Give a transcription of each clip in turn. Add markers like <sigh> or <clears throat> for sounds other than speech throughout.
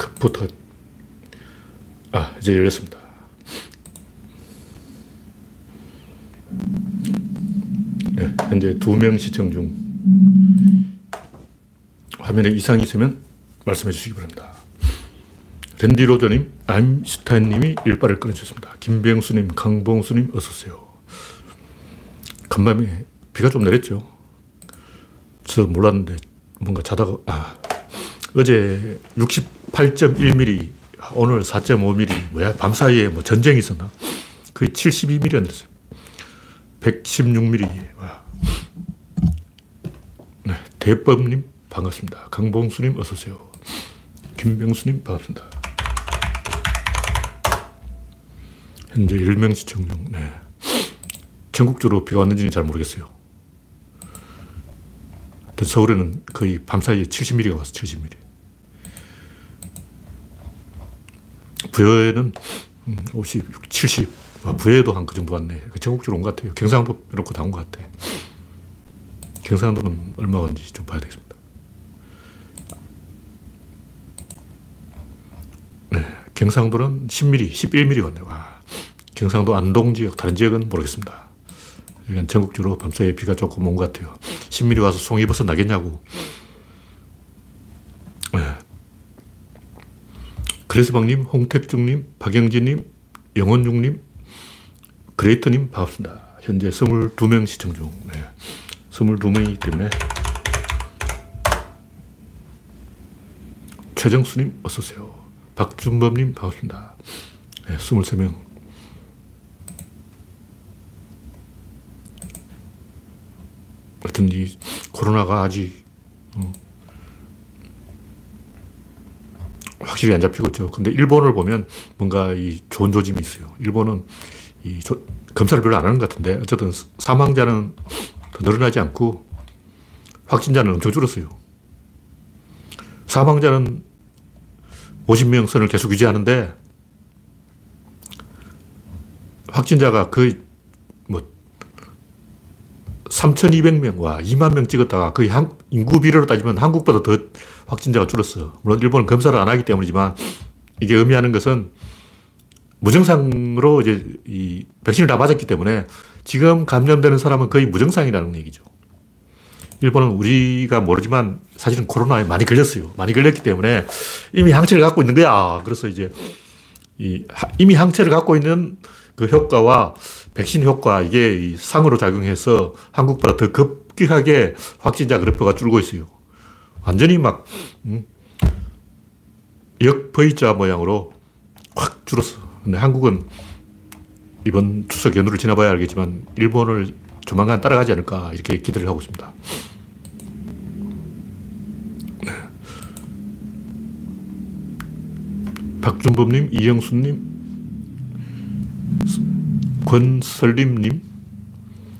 컴퓨터. 아, 이제 열렸습니다. 네, 현재 두 명 시청 중. 화면에 이상이 있으면 말씀해 주시기 바랍니다. 랜디 로저님, 아임슈타인님이 일발을 끊어주셨습니다. 김병수님, 강봉수님, 어서오세요. 간밤에 비가 좀 내렸죠. 저 몰랐는데 뭔가 자다가, 아, 어제 68.1mm, 오늘 4.5mm, 뭐야, 밤사이에 뭐 전쟁이 있었나? 거의 72mm 안 됐어요. 116mm. 와. 네, 대법님, 반갑습니다. 강봉수님, 어서오세요. 김병수님, 반갑습니다. 현재 10명 시청 중, 네. 전국적으로 비가 왔는지는 잘 모르겠어요. 서울에는 거의 밤사이에 70mm가 왔어, 70mm. 부여에는 50, 70. 부여에도 한 그 정도 왔네. 그 전국적으로 온 것 같아요. 경상도 이렇게 다온 것 같아. 경상도는 얼마 왔는지 좀 봐야 되겠습니다. 네, 경상도는 10mm, 11mm 왔네. 와. 경상도 안동 지역, 다른 지역은 모르겠습니다. 이건 전국적으로 밤사이에 비가 조금 온 것 같아요. 10mm 와서 송이버섯 나겠냐고. 네. 그레스방님, 홍택중님, 박영진님, 영원중님, 그레이터님 반갑습니다. 현재 22명 시청 중. 네. 22명이기 때문에 최정수님 어서오세요. 박준범님 반갑습니다. 네, 23명. 하여튼 이 코로나가 아직 어, 확실히 안 잡히고 있죠. 근데 일본을 보면 뭔가 이 좋은 조짐이 있어요. 일본은 이 조, 검사를 별로 안 하는 것 같은데 어쨌든 사망자는 더 늘어나지 않고 확진자는 엄청 줄었어요. 사망자는 50명 선을 계속 유지하는데 확진자가 거의 뭐 3,200명, 와, 2만 명 찍었다가 거의 한, 인구 비례로 따지면 한국보다 더 확진자가 줄었어. 물론 일본은 검사를 안 하기 때문이지만 이게 의미하는 것은 무증상으로 이제 이 백신을 다 맞았기 때문에 지금 감염되는 사람은 거의 무증상이라는 얘기죠. 일본은 우리가 모르지만 사실은 코로나에 많이 걸렸어요. 많이 걸렸기 때문에 이미 항체를 갖고 있는 거야. 그래서 이제 이 이미 항체를 갖고 있는 그 효과와 백신 효과 이게 상으로 작용해서 한국보다 더 급격하게 확진자 그래프가 줄고 있어요. 완전히 막 음, 역 V자 모양으로 확 줄었어. 근데 한국은 이번 추석 연휴를 지나봐야 알겠지만 일본을 조만간 따라가지 않을까 이렇게 기대를 하고 있습니다. 네. 박준범님, 이영수님, 권설림님,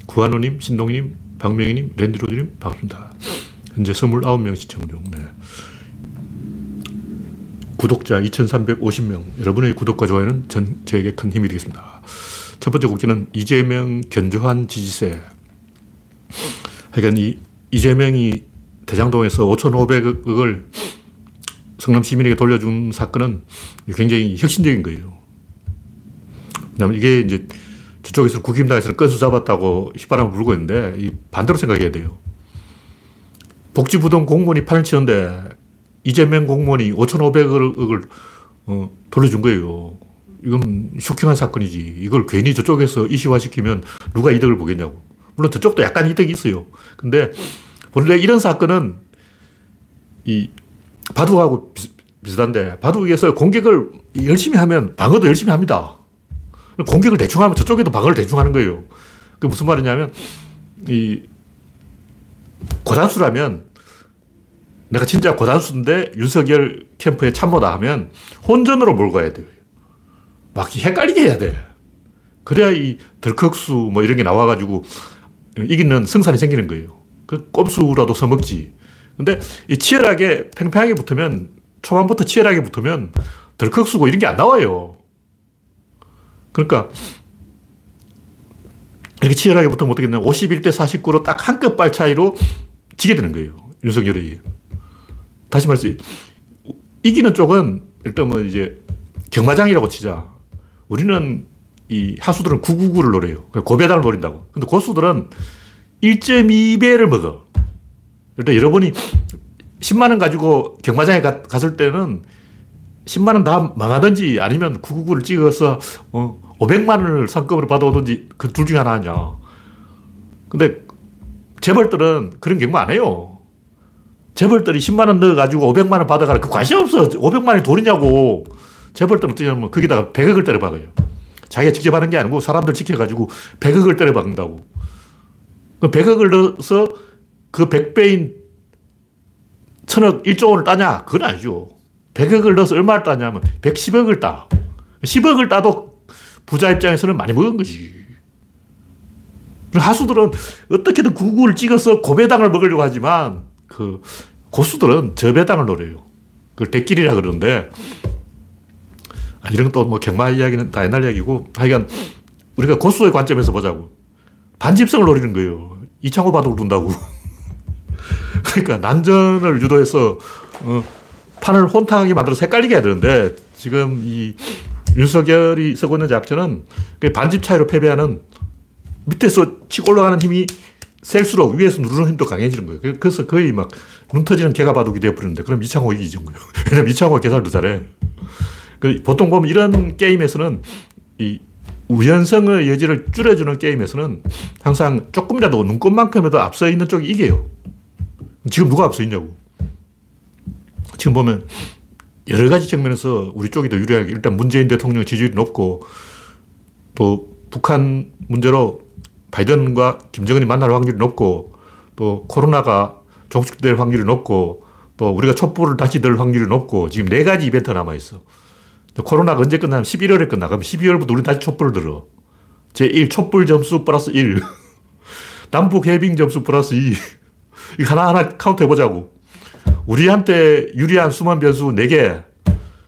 구한호님, 신동님, 박명희님, 랜드로드님, 반갑습니다. 현재 29명 시청 중. 네. 구독자 2,350명. 여러분의 구독과 좋아요는 전, 저에게 큰 힘이 되겠습니다. 첫 번째 국기는 이재명 견조한 지지세. 하여간 이, 이재명이 대장동에서 5,500억을 성남 시민에게 돌려준 사건은 굉장히 혁신적인 거예요. 왜냐면 이게 이제 저쪽에서 국힘당에서는 건수 잡았다고 휘바람을 불고 있는데 이 반대로 생각해야 돼요. 복지부동 공무원이 8년 치는데 이재명 공무원이 5,500억을 어, 돌려준 거예요. 이건 쇼킹한 사건이지. 이걸 괜히 저쪽에서 이슈화시키면 누가 이득을 보겠냐고. 물론 저쪽도 약간 이득이 있어요. 근데 본래 이런 사건은 이 바둑하고 비슷한데 바둑에서 공격을 열심히 하면 방어도 열심히 합니다. 공격을 대충 하면 저쪽에도 방어를 대충 하는 거예요. 그 무슨 말이냐면 이 고단수라면 내가 진짜 고단수인데 윤석열 캠프에 참모다 하면 혼전으로 몰고 가야 돼요. 막 헷갈리게 해야 돼. 그래야 이 덜컥수 뭐 이런 게 나와가지고 이기는 승산이 생기는 거예요. 그 꼼수라도 써먹지. 근데 이 치열하게 팽팽하게 붙으면 초반부터 치열하게 붙으면 덜컥수고 이런 게 안 나와요. 그러니까 이렇게 치열하게 붙으면 어떻게 되냐 51대 49로 딱 한 끗 발 차이로 지게 되는 거예요. 윤석열이. 다시 말해서 이기는 쪽은 일단 뭐 이제 경마장이라고 치자. 우리는 이 하수들은 999를 노려요. 고배당을 노린다고. 근데 고수들은 1.2배를 먹어. 일단 여러분이 10만원 가지고 경마장에 가, 갔을 때는 10만 원 다 망하든지 아니면 999를 찍어서 어, 500만 원을 상금으로 받아오든지 그 둘 중에 하나 아니야. 근데 재벌들은 그런 경마 안 해요. 재벌들이 10만 원 넣어가지고 500만 원 받아가라. 그 관심 없어. 500만 원이 돈이냐고. 재벌들은 어떻게 하면 거기다가 100억을 때려박아요. 자기가 직접 하는 게 아니고 사람들 지켜가지고 100억을 때려박는다고. 그 100억을 넣어서 그 100배인 천억 1조 원을 따냐? 그건 아니죠. 100억을 넣어서 얼마를 따냐면 110억을 따. 10억을 따도 부자 입장에서는 많이 먹은 거지. 하수들은 어떻게든 구구를 찍어서 고배당을 먹으려고 하지만 그 고수들은 저배당을 노려요. 그걸 대길이라 그러는데 아, 이런 또 뭐 경마 이야기는 다 옛날 이야기고 하여간 우리가 고수의 관점에서 보자고. 반집성을 노리는 거예요. 이창호 바둑을 둔다고. <laughs> 그러니까 난전을 유도해서 어, 판을 혼탁하게 만들어서 헷갈리게 해야 되는데 지금 이 윤석열이 쓰고 있는 작전은 반집 차이로 패배하는 밑에서 치고 올라가는 힘이 셀수록 위에서 누르는 힘도 강해지는 거예요. 그래서 거의 막 눈 터지는 개가 바둑이 되어버리는데 그럼 이창호 이기는. <laughs> 왜냐면 이창호가 계산을 더 잘해. 그 보통 보면 이런 게임에서는 이 우연성의 여지를 줄여주는 게임에서는 항상 조금이라도 눈꽃만큼이라도 앞서 있는 쪽이 이겨요. 지금 누가 앞서 있냐고. 지금 보면 여러 가지 측면에서 우리 쪽이 더 유리하게 일단 문재인 대통령 지지율이 높고 또 북한 문제로 바이든과 김정은이 만날 확률이 높고 또 코로나가 종식될 확률이 높고 또 우리가 촛불을 다시 들 확률이 높고 지금 네 가지 이벤트 남아 있어. 코로나가 언제 끝나면 11월에 끝나. 그럼 12월부터 우리 다시 촛불을 들어. 제1 촛불 점수 플러스 1. <laughs> 남북 해빙 점수 플러스 2. 이 하나하나 카운트 해보자고. 우리한테 유리한 수만 변수 4개.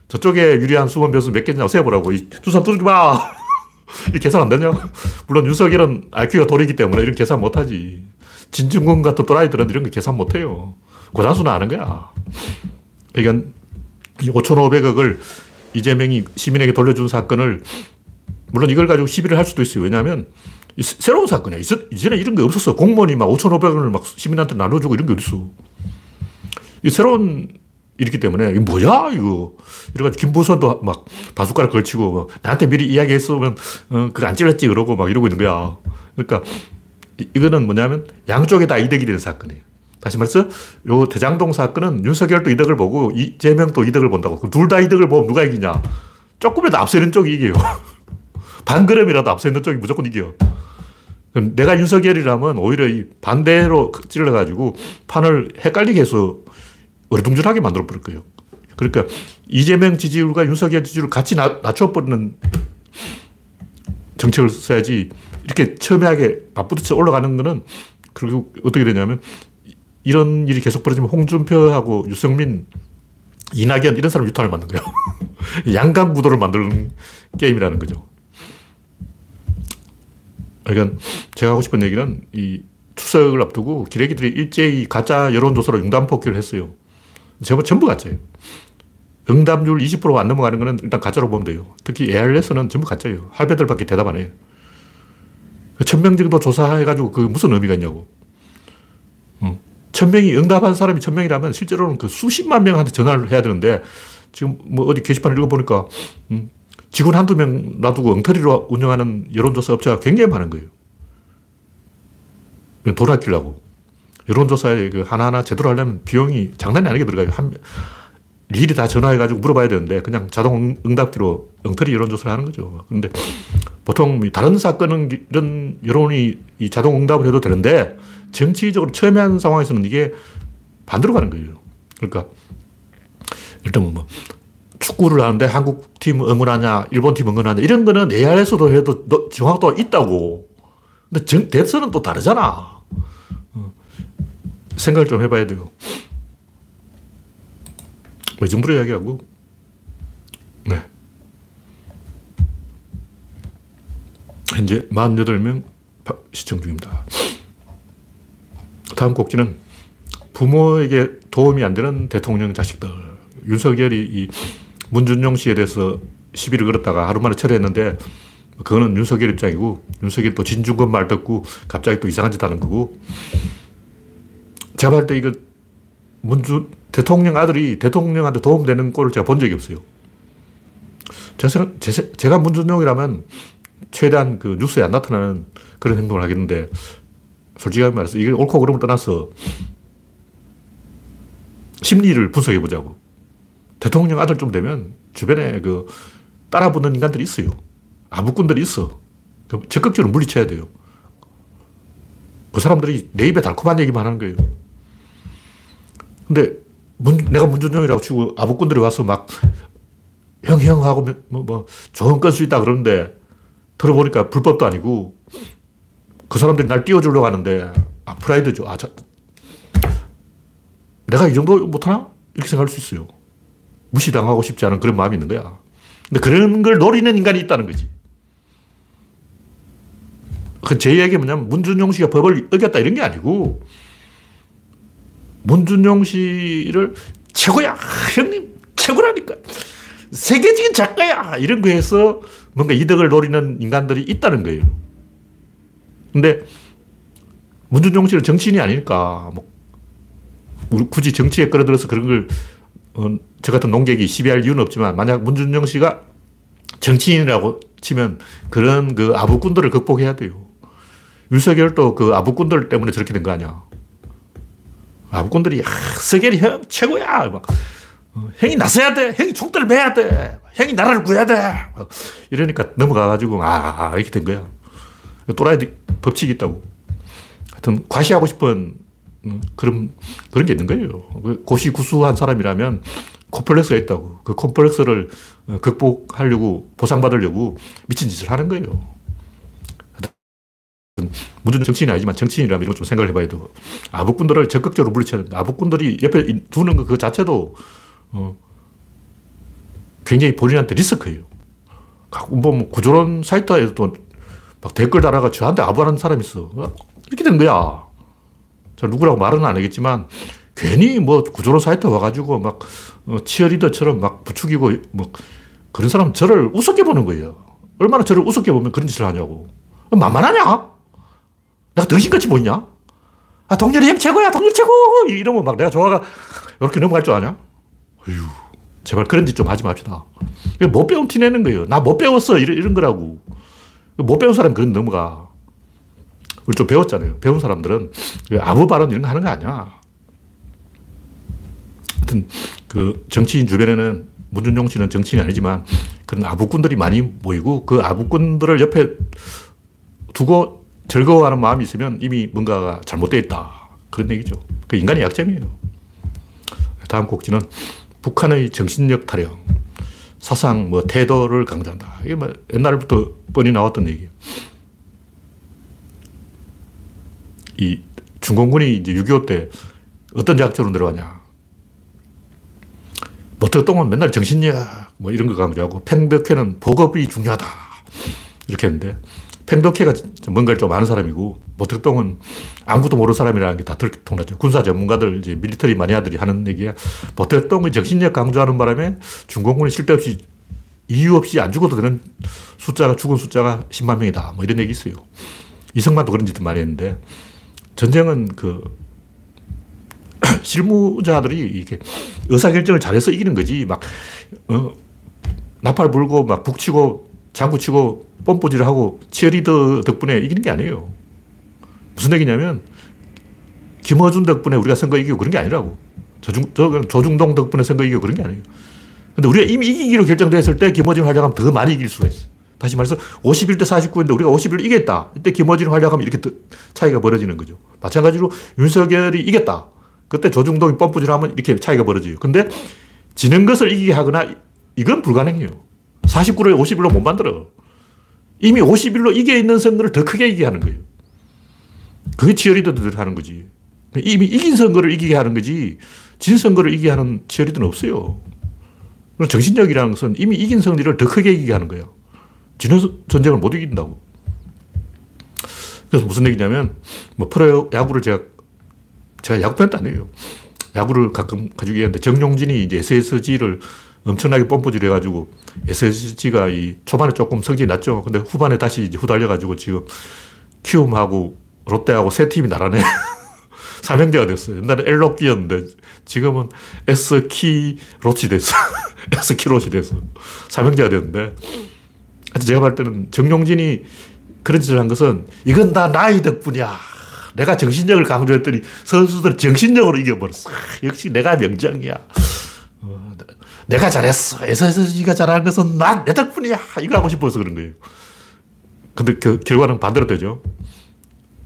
저쪽에 유리한 수만 변수 몇 개냐 세보라고. 이 주사 뚫지 마. <laughs> 이 계산 안 되냐? 물론 윤석열은 IQ가 돌이기 때문에 이런 계산 못 하지. 진중권 같은 또라이들은 이런 거 계산 못 해요. 고단수는 아는 거야. 그러니까 5,500억을 이재명이 시민에게 돌려준 사건을 물론 이걸 가지고 시비를 할 수도 있어요. 왜냐하면 새로운 사건이야. 이전에 이런 게 없었어. 공무원이 막 5,500원을 막 시민한테 나눠주고 이런 게 어딨어. 이 새로운 일이기 때문에 이게 뭐야 이거 이래가지고 김부선도 막 바숟가락 걸치고 막 나한테 미리 이야기했으면 어, 그거 안 찔렀지 그러고 막 이러고 있는 거야. 그러니까 이, 이거는 뭐냐면 양쪽에 다 이득이 되는 사건이에요. 다시 말해서 요 대장동 사건은 윤석열도 이득을 보고 이재명도 이득을 본다고. 둘다 이득을 보면 누가 이기냐? 조금이라도 앞서 있는 쪽이 이겨요. <laughs> 반 걸음이라도 앞서 있는 쪽이 무조건 이겨. 내가 윤석열이라면 오히려 이 반대로 찔러가지고 판을 헷갈리게 해서 어리둥절하게 만들어 버릴 거예요. 그러니까 이재명 지지율과 윤석열 지지율을 같이 낮춰버리는 정책을 써야지 이렇게 첨예하게 맞부딪혀 올라가는 거는 그리고 어떻게 되냐면 이런 일이 계속 벌어지면 홍준표하고 유승민, 이낙연 이런 사람 유탄을 만든 거예요. <laughs> 양강 구도를 만드는 게임이라는 거죠. 그러니까 제가 하고 싶은 얘기는 이 추석을 앞두고 기레기들이 일제히 가짜 여론조사로 융단 폭격을 했어요. 제가 전부 가짜예요. 응답률 20%안 넘어가는 거는 일단 가짜로 보면 돼요. 특히 ARS는 전부 가짜예요. 할배들밖에 대답 안 해요. 천명 정도 조사해가지고 그 무슨 의미가 있냐고. 천 명이 응답한 사람이 천 명이라면 실제로는 그 수십만 명한테 전화를 해야 되는데 지금 뭐 어디 게시판 읽어보니까 음, 직원 한두 명 놔두고 엉터리로 운영하는 여론조사 업체가 굉장히 많은 거예요. 돈 아끼려고. 여론조사에 그 하나하나 제대로 하려면 비용이 장난이 아니게 들어가요. 한, 일일이 다 전화해가지고 물어봐야 되는데 그냥 자동 응답기로 엉터리 여론조사를 하는 거죠. 근데 보통 다른 사건은 이런 여론이 이 자동 응답을 해도 되는데 정치적으로 첨예한 상황에서는 이게 반대로 가는 거예요. 그러니까 일단 뭐 축구를 하는데 한국 팀 응원하냐, 일본 팀 응원하냐 이런 거는 AR에서도 해도 정확도가 있다고. 근데 정, 대선은 또 다르잖아. 어. 생각을 좀 해봐야 돼요. 정도로 이야기하고, 네. 현재 48명 시청 중입니다. 다음 꼭지는 부모에게 도움이 안 되는 대통령 자식들. 윤석열이 이 문준용 씨에 대해서 시비를 걸었다가 하루 만에 철회했는데 그거는 윤석열 입장이고 윤석열 또 진중권 말 듣고 갑자기 또 이상한 짓 하는 거고 제가 볼때 이거 문주 대통령 아들이 대통령한테 도움되는 꼴을 제가 본 적이 없어요. 제, 제가 문준용이라면 최대한 그 뉴스에 안 나타나는 그런 행동을 하겠는데 솔직하게 말해서 이게 옳고 그름을 떠나서 심리를 분석해 보자고. 대통령 아들 좀 되면 주변에 그 따라붙는 인간들이 있어요. 아부꾼들이 있어. 적극적으로 물리쳐야 돼요. 그 사람들이 내 입에 달콤한 얘기만 하는 거예요. 근데 문, 내가 문준영이라고 치고 아부꾼들이 와서 막 형, 형 하고 뭐, 뭐 좋은 건수 있다 그러는데 들어보니까 불법도 아니고 그 사람들이 날 띄워주려고 하는데 아, 프라이드죠. 아, 자, 내가 이 정도 못하나? 이렇게 생각할 수 있어요. 무시당하고 싶지 않은 그런 마음이 있는 거야. 근데 그런 걸 노리는 인간이 있다는 거지. 제 이야기 뭐냐면 문준용 씨가 법을 어겼다 이런 게 아니고 문준용 씨를 최고야 형님 최고라니까 세계적인 작가야 이런 거에서 뭔가 이득을 노리는 인간들이 있다는 거예요. 근데 문준용 씨는 정치인이 아니니까 뭐 굳이 정치에 끌어들여서 그런 걸 어, 저 같은 농객이 시비할 이유는 없지만 만약 문준영 씨가 정치인이라고 치면 그런 그 아부꾼들을 극복해야 돼요. 윤석열도 그 아부꾼들 때문에 저렇게 된 거 아니야. 아부꾼들이, 아, 석열이 형 최고야. 막, 어, 형이 나서야 돼. 형이 총대를 매야 돼. 형이 나라를 구해야 돼. 이러니까 넘어가가지고, 아, 아, 이렇게 된 거야. 또라이 법칙이 있다고. 하여튼, 과시하고 싶은 음, 그런, 그런 게 있는 거예요. 그 고시 구수한 사람이라면 콤플렉스가 있다고. 그 콤플렉스를 어, 극복하려고, 보상받으려고 미친 짓을 하는 거예요. 문제는 정치인이 아니지만 정치인이라면 이런 좀 생각을 해봐야 되고. 아부꾼들을 적극적으로 물리쳐야 된다. 아부꾼들이 옆에 두는 그 자체도, 어, 굉장히 본인한테 리스크예요. 뭐, 구조론 사이트에도 막 댓글 달아가 저한테 아부하는 사람이 있어. 이렇게 된 거야. 저 누구라고 말은 안 하겠지만 괜히 뭐 구조론 사이트 와가지고 막 어, 치어리더처럼 막 부추기고 뭐 그런 사람 저를 우습게 보는 거예요. 얼마나 저를 우습게 보면 그런 짓을 하냐고. 만만하냐? 내가 등신같이 보이냐? 아, 동렬이 형 최고야, 동렬 최고! 이러면 막 내가 좋아가 이렇게 넘어갈 줄 아냐? 어휴, 제발 그런 짓 좀 하지 맙시다. 못 배운 티 내는 거예요. 나 못 배웠어. 이런, 이런 거라고. 못 배운 사람 그런 넘어가. 우리 좀 배웠잖아요. 배운 사람들은 아무 발언 이런 거 하는 거 아니야. 하여튼 그 정치인 주변에는 문준용 씨는 정치인이 아니지만 그런 아부꾼들이 많이 모이고 그 아부꾼들을 옆에 두고 즐거워하는 마음이 있으면 이미 뭔가가 잘못되어 있다. 그런 얘기죠. 그 인간의 약점이에요. 다음 곡지는 북한의 정신력 타령, 사상, 뭐 태도를 강조한다. 이게 뭐 옛날부터 뻔히 나왔던 얘기예요. 이 중공군이 이제 6.25 때 어떤 작전으로 내려왔냐. 모택동은 맨날 정신력 뭐 이런 거 강조하고 팽덕회는 보급이 중요하다. 이렇게 했는데 팽덕회가 뭔가를 좀 아는 사람이고 모택동은 아무것도 모르는 사람이라는 게 다 들통났죠. 군사 전문가들, 이제 밀리터리 마니아들이 하는 얘기야. 모택동의 정신력 강조하는 바람에 중공군이 쓸데없이 이유 없이 안 죽어도 되는 숫자가 죽은 숫자가 10만 명이다. 뭐 이런 얘기 있어요. 이승만도 그런 짓을 많이 했는데 전쟁은 그 <clears throat> 실무자들이 이렇게 의사결정을 잘해서 이기는 거지. 막, 어, 나팔 불고 막 북치고 장구 치고 뽐뿌질 하고 치어리더 덕분에 이기는 게 아니에요. 무슨 얘기냐면 김어준 덕분에 우리가 선거 이기고 그런 게 아니라고. 조중, 조중동 덕분에 선거 이기고 그런 게 아니에요. 근데 우리가 이미 이기기로 결정됐을 때 김어준 활약하면 더 많이 이길 수가 있어. 다시 말해서 51대 49인데 우리가 51을 이겼다. 이때 김어준 활약하면 이렇게 차이가 벌어지는 거죠. 마찬가지로 윤석열이 이겼다. 그때 조중동이 뻔뿌질하면 이렇게 차이가 벌어져요. 근데 지는 것을 이기게 하거나 이건 불가능해요. 49를 51로 못 만들어. 이미 51로 이겨 있는 선거를 더 크게 이기게 하는 거예요. 그게 치어리더들 하는 거지. 이미 이긴 선거를 이기게 하는 거지, 진 선거를 이기게 하는 치어리더는 없어요. 정신력이라는 것은 이미 이긴 선거를 더 크게 이기게 하는 거예요. 지는 전쟁을 못 이긴다고. 그래서 무슨 얘기냐면, 뭐, 프로 야구를 제가, 제가 야구 팬도 아니에요. 야구를 가끔 가지고 얘기하는데, 정용진이 이제 SSG를 엄청나게 뽐뿌질 해가지고 SSG가 이 초반에 조금 성적이 낮죠. 근데 후반에 다시 이제 후달려가지고 지금 키움하고 롯데하고 세 팀이 나란해. <laughs> 삼형제가 됐어요. 옛날에 엘로끼였는데 지금은 S키 로치 됐어. S키 로치 됐어. 삼형제가 됐는데 제가 볼 때는 정용진이 그런 짓을 한 것은 이건 다 나이 덕분이야. 내가 정신력을 강조했더니 선수들 정신력으로 이겨버렸어. 역시 내가 명장이야. 어, 내가 잘했어. SSG가 잘한 것은 난 내 덕분이야. 이거 하고 싶어서 그런 거예요. 근데 그 결과는 반대로 되죠.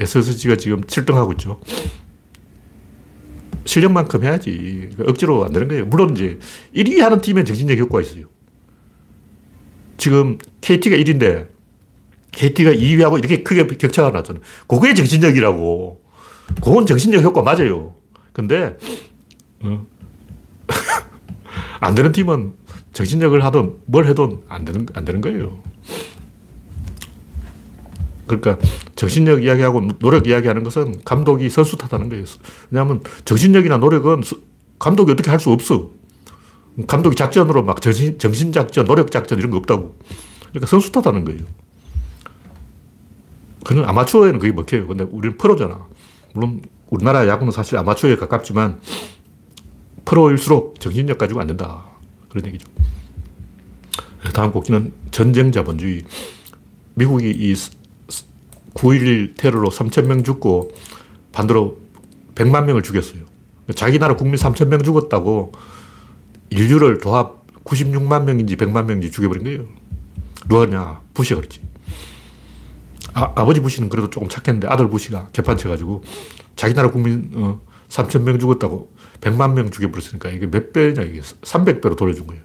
SSG가 지금 7등 하고 있죠. 실력만큼 해야지. 그러니까 억지로 안 되는 거예요. 물론 이제 1위 하는 팀엔 정신력 효과가 있어요. 지금 KT가 1위인데 KT가 2위하고 이렇게 크게 격차가 났잖아요. 그게 정신력이라고. 그건 정신력 효과 맞아요. 근데, 어. 안 되는 팀은 정신력을 하든 뭘 해도 안 되는, 안 되는 거예요. 그러니까 정신력 이야기하고 노력 이야기하는 것은 감독이 선수 탓하는 거예요. 왜냐하면 정신력이나 노력은 감독이 어떻게 할 수 없어. 감독이 작전으로 막 정신, 정신작전, 노력작전 이런 거 없다고. 그러니까 선수 탓하는 거예요. 그는 아마추어에는 그게 먹혀요. 근데 우리는 프로잖아. 물론 우리나라 야구는 사실 아마추어에 가깝지만 프로일수록 정신력 가지고 안 된다. 그런 얘기죠. 다음 곡기는 전쟁 자본주의. 미국이 이 9.11 테러로 3,000명 죽고 반대로 100만 명을 죽였어요. 자기 나라 국민 3,000명 죽었다고 인류를 도합 96만 명인지 100만 명인지 죽여버린 거예요. 누가 그냐? 부시 그랬지. 아, 아버지 부시는 그래도 조금 착했는데 아들 부시가 개판 쳐가지고 자기 나라 국민 어, 3천 명 죽었다고 100만 명 죽여버렸으니까 이게 몇 배냐 이게 300배로 돌려준 거예요.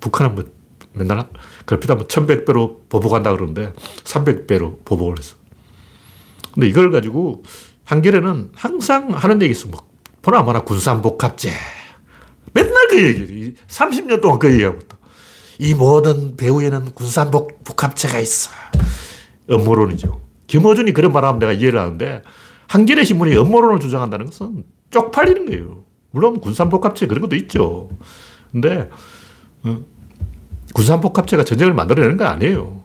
북한은 뭐 맨날 그렇게 면 1100배로 보복한다 그러는데 300배로 보복을 했어. 근데 이걸 가지고 한겨레는 항상 하는 얘기 있어. 뭐, 보나 마나 군산복합제. 맨날 그 얘기. 30년 동안 그 얘기하고 있다. 이 모든 배우에는 군산복합체가 있어. 음모론이죠. 김어준이 그런 말 하면 내가 이해를 하는데, 한겨레 신문이 음모론을 주장한다는 것은 쪽팔리는 거예요. 물론 군산복합체 그런 것도 있죠. 근데, 어, 군산복합체가 전쟁을 만들어내는 건 아니에요.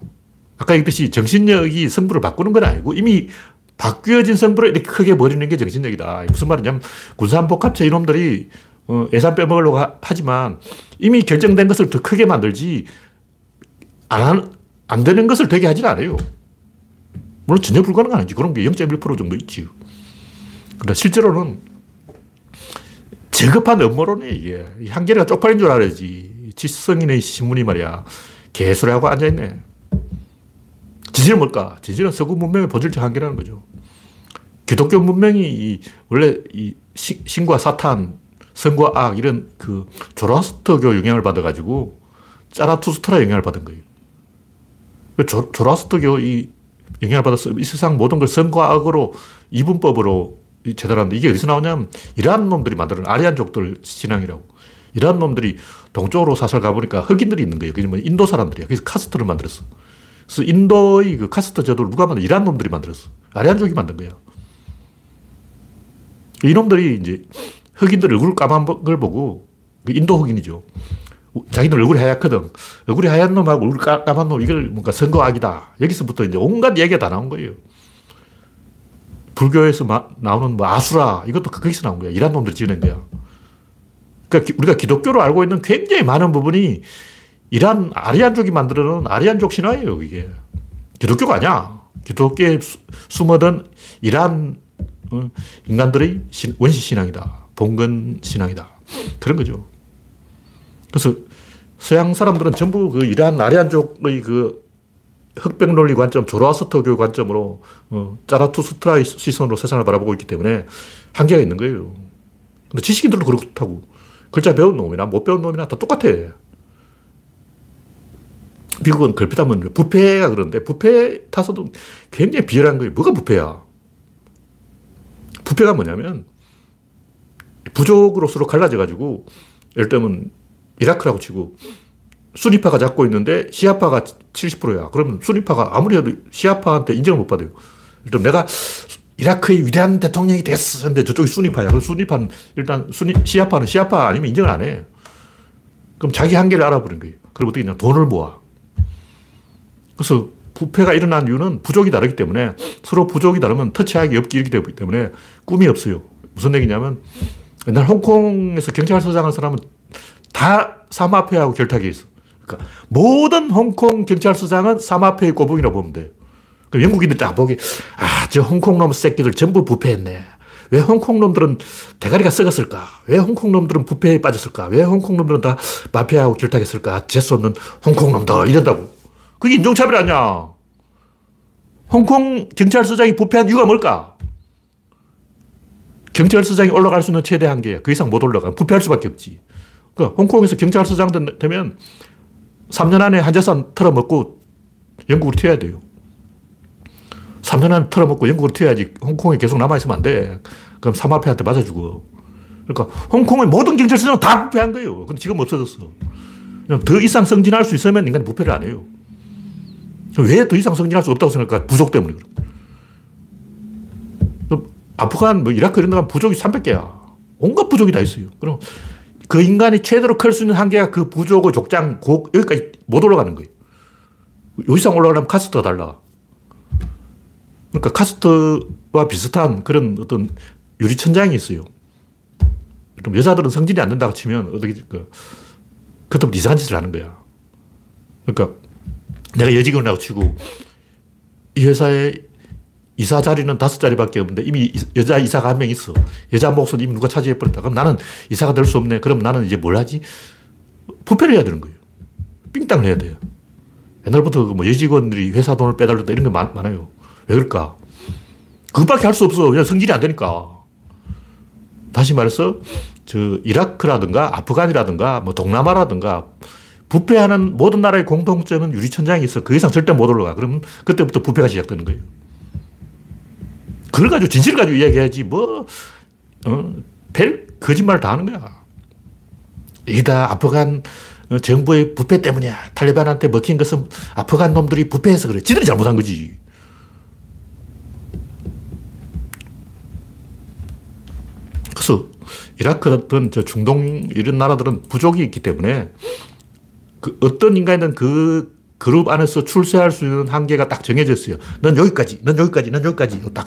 아까 얘기했듯이 정신력이 승부를 바꾸는 건 아니고 이미 바뀌어진 승부를 이렇게 크게 버리는 게 정신력이다. 무슨 말이냐면 군산복합체 이놈들이 어, 예산 빼먹으려고 하, 지만 이미 결정된 것을 더 크게 만들지 안, 안 되는 것을 되게 하진 않아요. 물론 전혀 불가능은 아니지. 그런 게 0.1% 정도 있지. 그러나 실제로는 저급한 음모론이 이게. 한계가 쪽팔린 줄 알아야지. 지성인의 신문이 말이야. 개소리하고 앉아있네. 진실은 뭘까? 진실은 서구 문명의 본질적 한계라는 거죠. 기독교 문명이 원래 이 신과 사탄, 선과 악 이런 그 조라스터교 영향을 받아가지고 짜라투스트라 영향을 받은 거예요. 그 조, 조라스터교 이 영향을 받아서 이 세상 모든 걸 선과 악으로 이분법으로 제대로 이게 어디서 나오냐면 이란 놈들이 만드는 아리안족들 신앙이라고. 이란 놈들이 동쪽으로 사설 가보니까 흑인들이 있는 거예요. 그러면 인도 사람들이야. 그래서 카스트를 만들었어. 그래서 인도의 그 카스트 제도를 누가 만들 이란 놈들이 만들었어. 아리안족이 만든 거야. 이놈들이 이제 흑인들 얼굴 까만 걸 보고 그 인도 흑인이죠. 자기들 얼굴이 하얗거든. 얼굴이 하얀 놈하고 얼굴 까만 놈, 이걸 뭔가 선거악이다. 여기서부터 이제 온갖 얘기가 다 나온 거예요. 불교에서 마, 나오는 뭐 아수라, 이것도 거기서 나온 거야. 이란 놈들이 지어낸 거야. 그러니까 우리가 기독교로 알고 있는 굉장히 많은 부분이 이란 아리안족이 만들어 놓은 아리안족 신화예요, 이게. 기독교가 아니야. 기독교에 숨어든 이란 어, 인간들의 원시 신앙이다. 봉건 신앙이다. 그런 거죠. 그래서 서양 사람들은 전부 그 이란 아리안족의 그 흑백 논리 관점, 조로아스터교 관점으로 어, 짜라투스트라의 시선으로 세상을 바라보고 있기 때문에 한계가 있는 거예요. 근데 지식인들도 그렇다고. 글자 배운 놈이나 못 배운 놈이나 다 똑같아. 미국은 걸핏하면 부패가 그런데 부패 타서도 굉장히 비열한 거예요. 뭐가 부패야? 부패가 뭐냐면 부족으로 서로 갈라져가지고 예를 들면 이라크라고 치고 수니파가 잡고 있는데 시아파가 70%야. 그러면 수니파가 아무리 해도 시아파한테 인정을 못 받아요. 일단 내가 이라크의 위대한 대통령이 됐어. 근데 저쪽이 수니파야. 그 수니파는 일단 수니, 시아파는 시아파 아니면 인정을 안 해. 그럼 자기 한계를 알아버린 거예요. 그럼 어떻게 냐 돈을 모아. 그래서 부패가 일어난 이유는 부족이 다르기 때문에 서로 부족이 다르면 터치하기 없기 되기 때문에 꿈이 없어요. 무슨 얘기냐면 옛날 홍콩에서 경찰서장 한 사람은 다 사마페하고 결탁이 있어. 그러니까 모든 홍콩 경찰서장은 사마페의 꼬붕이라고 보면 돼요. 그럼 영국인들 딱 보기, 아, 저 홍콩 놈 새끼들 전부 부패했네. 왜 홍콩 놈들은 대가리가 썩었을까? 왜 홍콩 놈들은 부패에 빠졌을까? 왜 홍콩 놈들은 다 마피아하고 결탁했을까? 재수 없는 홍콩 놈들 이런다고. 그게 인종차별 아니야. 홍콩 경찰서장이 부패한 이유가 뭘까? 경찰서장이 올라갈 수 있는 최대 한계야. 그 이상 못 올라가. 부패할 수밖에 없지. 그러니까 홍콩에서 경찰서장 되면 3년 안에 한 재산 털어먹고 영국으로 튀어야 돼요. 3년 안에 털어먹고 영국으로 튀어야지 홍콩에 계속 남아있으면 안 돼. 그럼 사마패한테 맞아 죽어. 그러니까 홍콩의 모든 경찰서장은 다 부패한 거예요. 근데 지금 없어졌어. 더 이상 승진할 수 있으면 인간이 부패를 안 해요. 왜 더 이상 승진할 수 없다고 생각할까? 부족 때문에 그래. 아프간, 뭐 이라크 이런 데 가면 부족이 300개야. 온갖 부족이 다 있어요. 그럼 그 인간이 최대로 클 수 있는 한계가 그 부족의 족장, 곡, 여기까지 못 올라가는 거예요. 요 이상 올라가려면 카스트가 달라. 그러니까 카스트와 비슷한 그런 어떤 유리천장이 있어요. 그럼 여자들은 성질이 안 된다고 치면 어떻게, 그, 그때부터 이상한 짓을 하는 거야. 그러니까 내가 여직원이라고 치고 이 회사에 이사 자리는 다섯 자리밖에 없는데 이미 여자 이사가 한 명 있어. 여자 몫은 이미 누가 차지해버렸다. 그럼 나는 이사가 될 수 없네. 그럼 나는 이제 뭘 하지? 부패를 해야 되는 거예요. 삥땅을 해야 돼요. 옛날부터 그뭐 여직원들이 회사 돈을 빼달렸다 이런 게 많, 많아요. 왜 그럴까? 그것밖에 할 수 없어. 그냥 성질이 안 되니까. 다시 말해서, 저, 이라크라든가 아프간이라든가 뭐 동남아라든가 부패하는 모든 나라의 공통점은 유리천장이 있어. 그 이상 절대 못 올라가. 그러면 그때부터 부패가 시작되는 거예요. 그걸 가지고 진실을 가지고 이야기해야지 뭐, 어, 별 거짓말 다 하는 거야. 이게 다 아프간 정부의 부패 때문이야. 탈리반한테 먹힌 것은 아프간 놈들이 부패해서 그래. 지들이 잘못한 거지. 그래서 이라크든 저 중동 이런 나라들은 부족이 있기 때문에 그 어떤 인간이든 그 그룹 안에서 출세할 수 있는 한계가 딱 정해져 있어요. 넌 여기까지, 넌 여기까지, 넌 여기까지. 딱.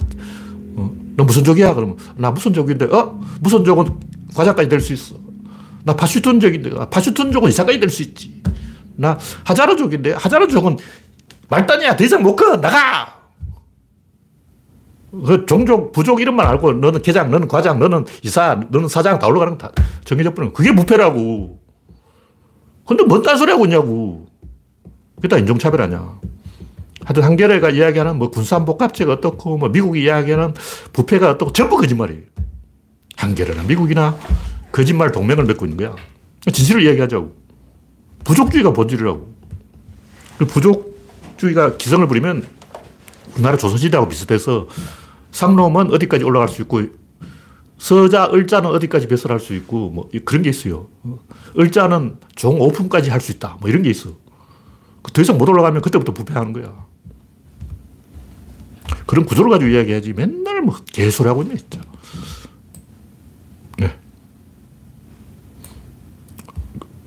어, 너 무슨 족이야? 그러면 나 무슨 족인데, 어? 무슨 족은 과자까지 될 수 있어. 나 파슈톤족인데, 아, 파슈톤족은 이사까지 될 수 있지. 나 하자르 족인데, 하자르 족은 말단이야. 더 이상 못 가. 나가! 그 종족, 부족 이름만 알고 너는 계장, 너는 과장, 너는 이사, 너는 사장 다 올라가는 거 다 정해져 버리는 그게 부패라고. 근데 뭔 딴소리 하고 있냐고. 그게 다 인종차별 아니야. 하여튼 한겨레가 이야기하는 뭐 군산복합제가 어떻고, 뭐 미국이 이야기하는 부패가 어떻고, 전부 거짓말이에요. 한겨레나 미국이나 거짓말 동맹을 맺고 있는 거야. 진실을 이야기하자고. 부족주의가 본질이라고. 그 부족주의가 기성을 부리면 우리나라 조선시대하고 비슷해서 상놈은 어디까지 올라갈 수 있고 서자, 을자는 어디까지 배설할 수 있고 뭐 그런 게 있어요. 을자는 종 오픈까지 할 수 있다. 뭐 이런 게 있어. 그더 이상 못 올라가면 그때부터 부패하는 거야. 그런 구조를 가지고 이야기해야지 맨날 뭐 개소리 하고 있네, 진짜. 네.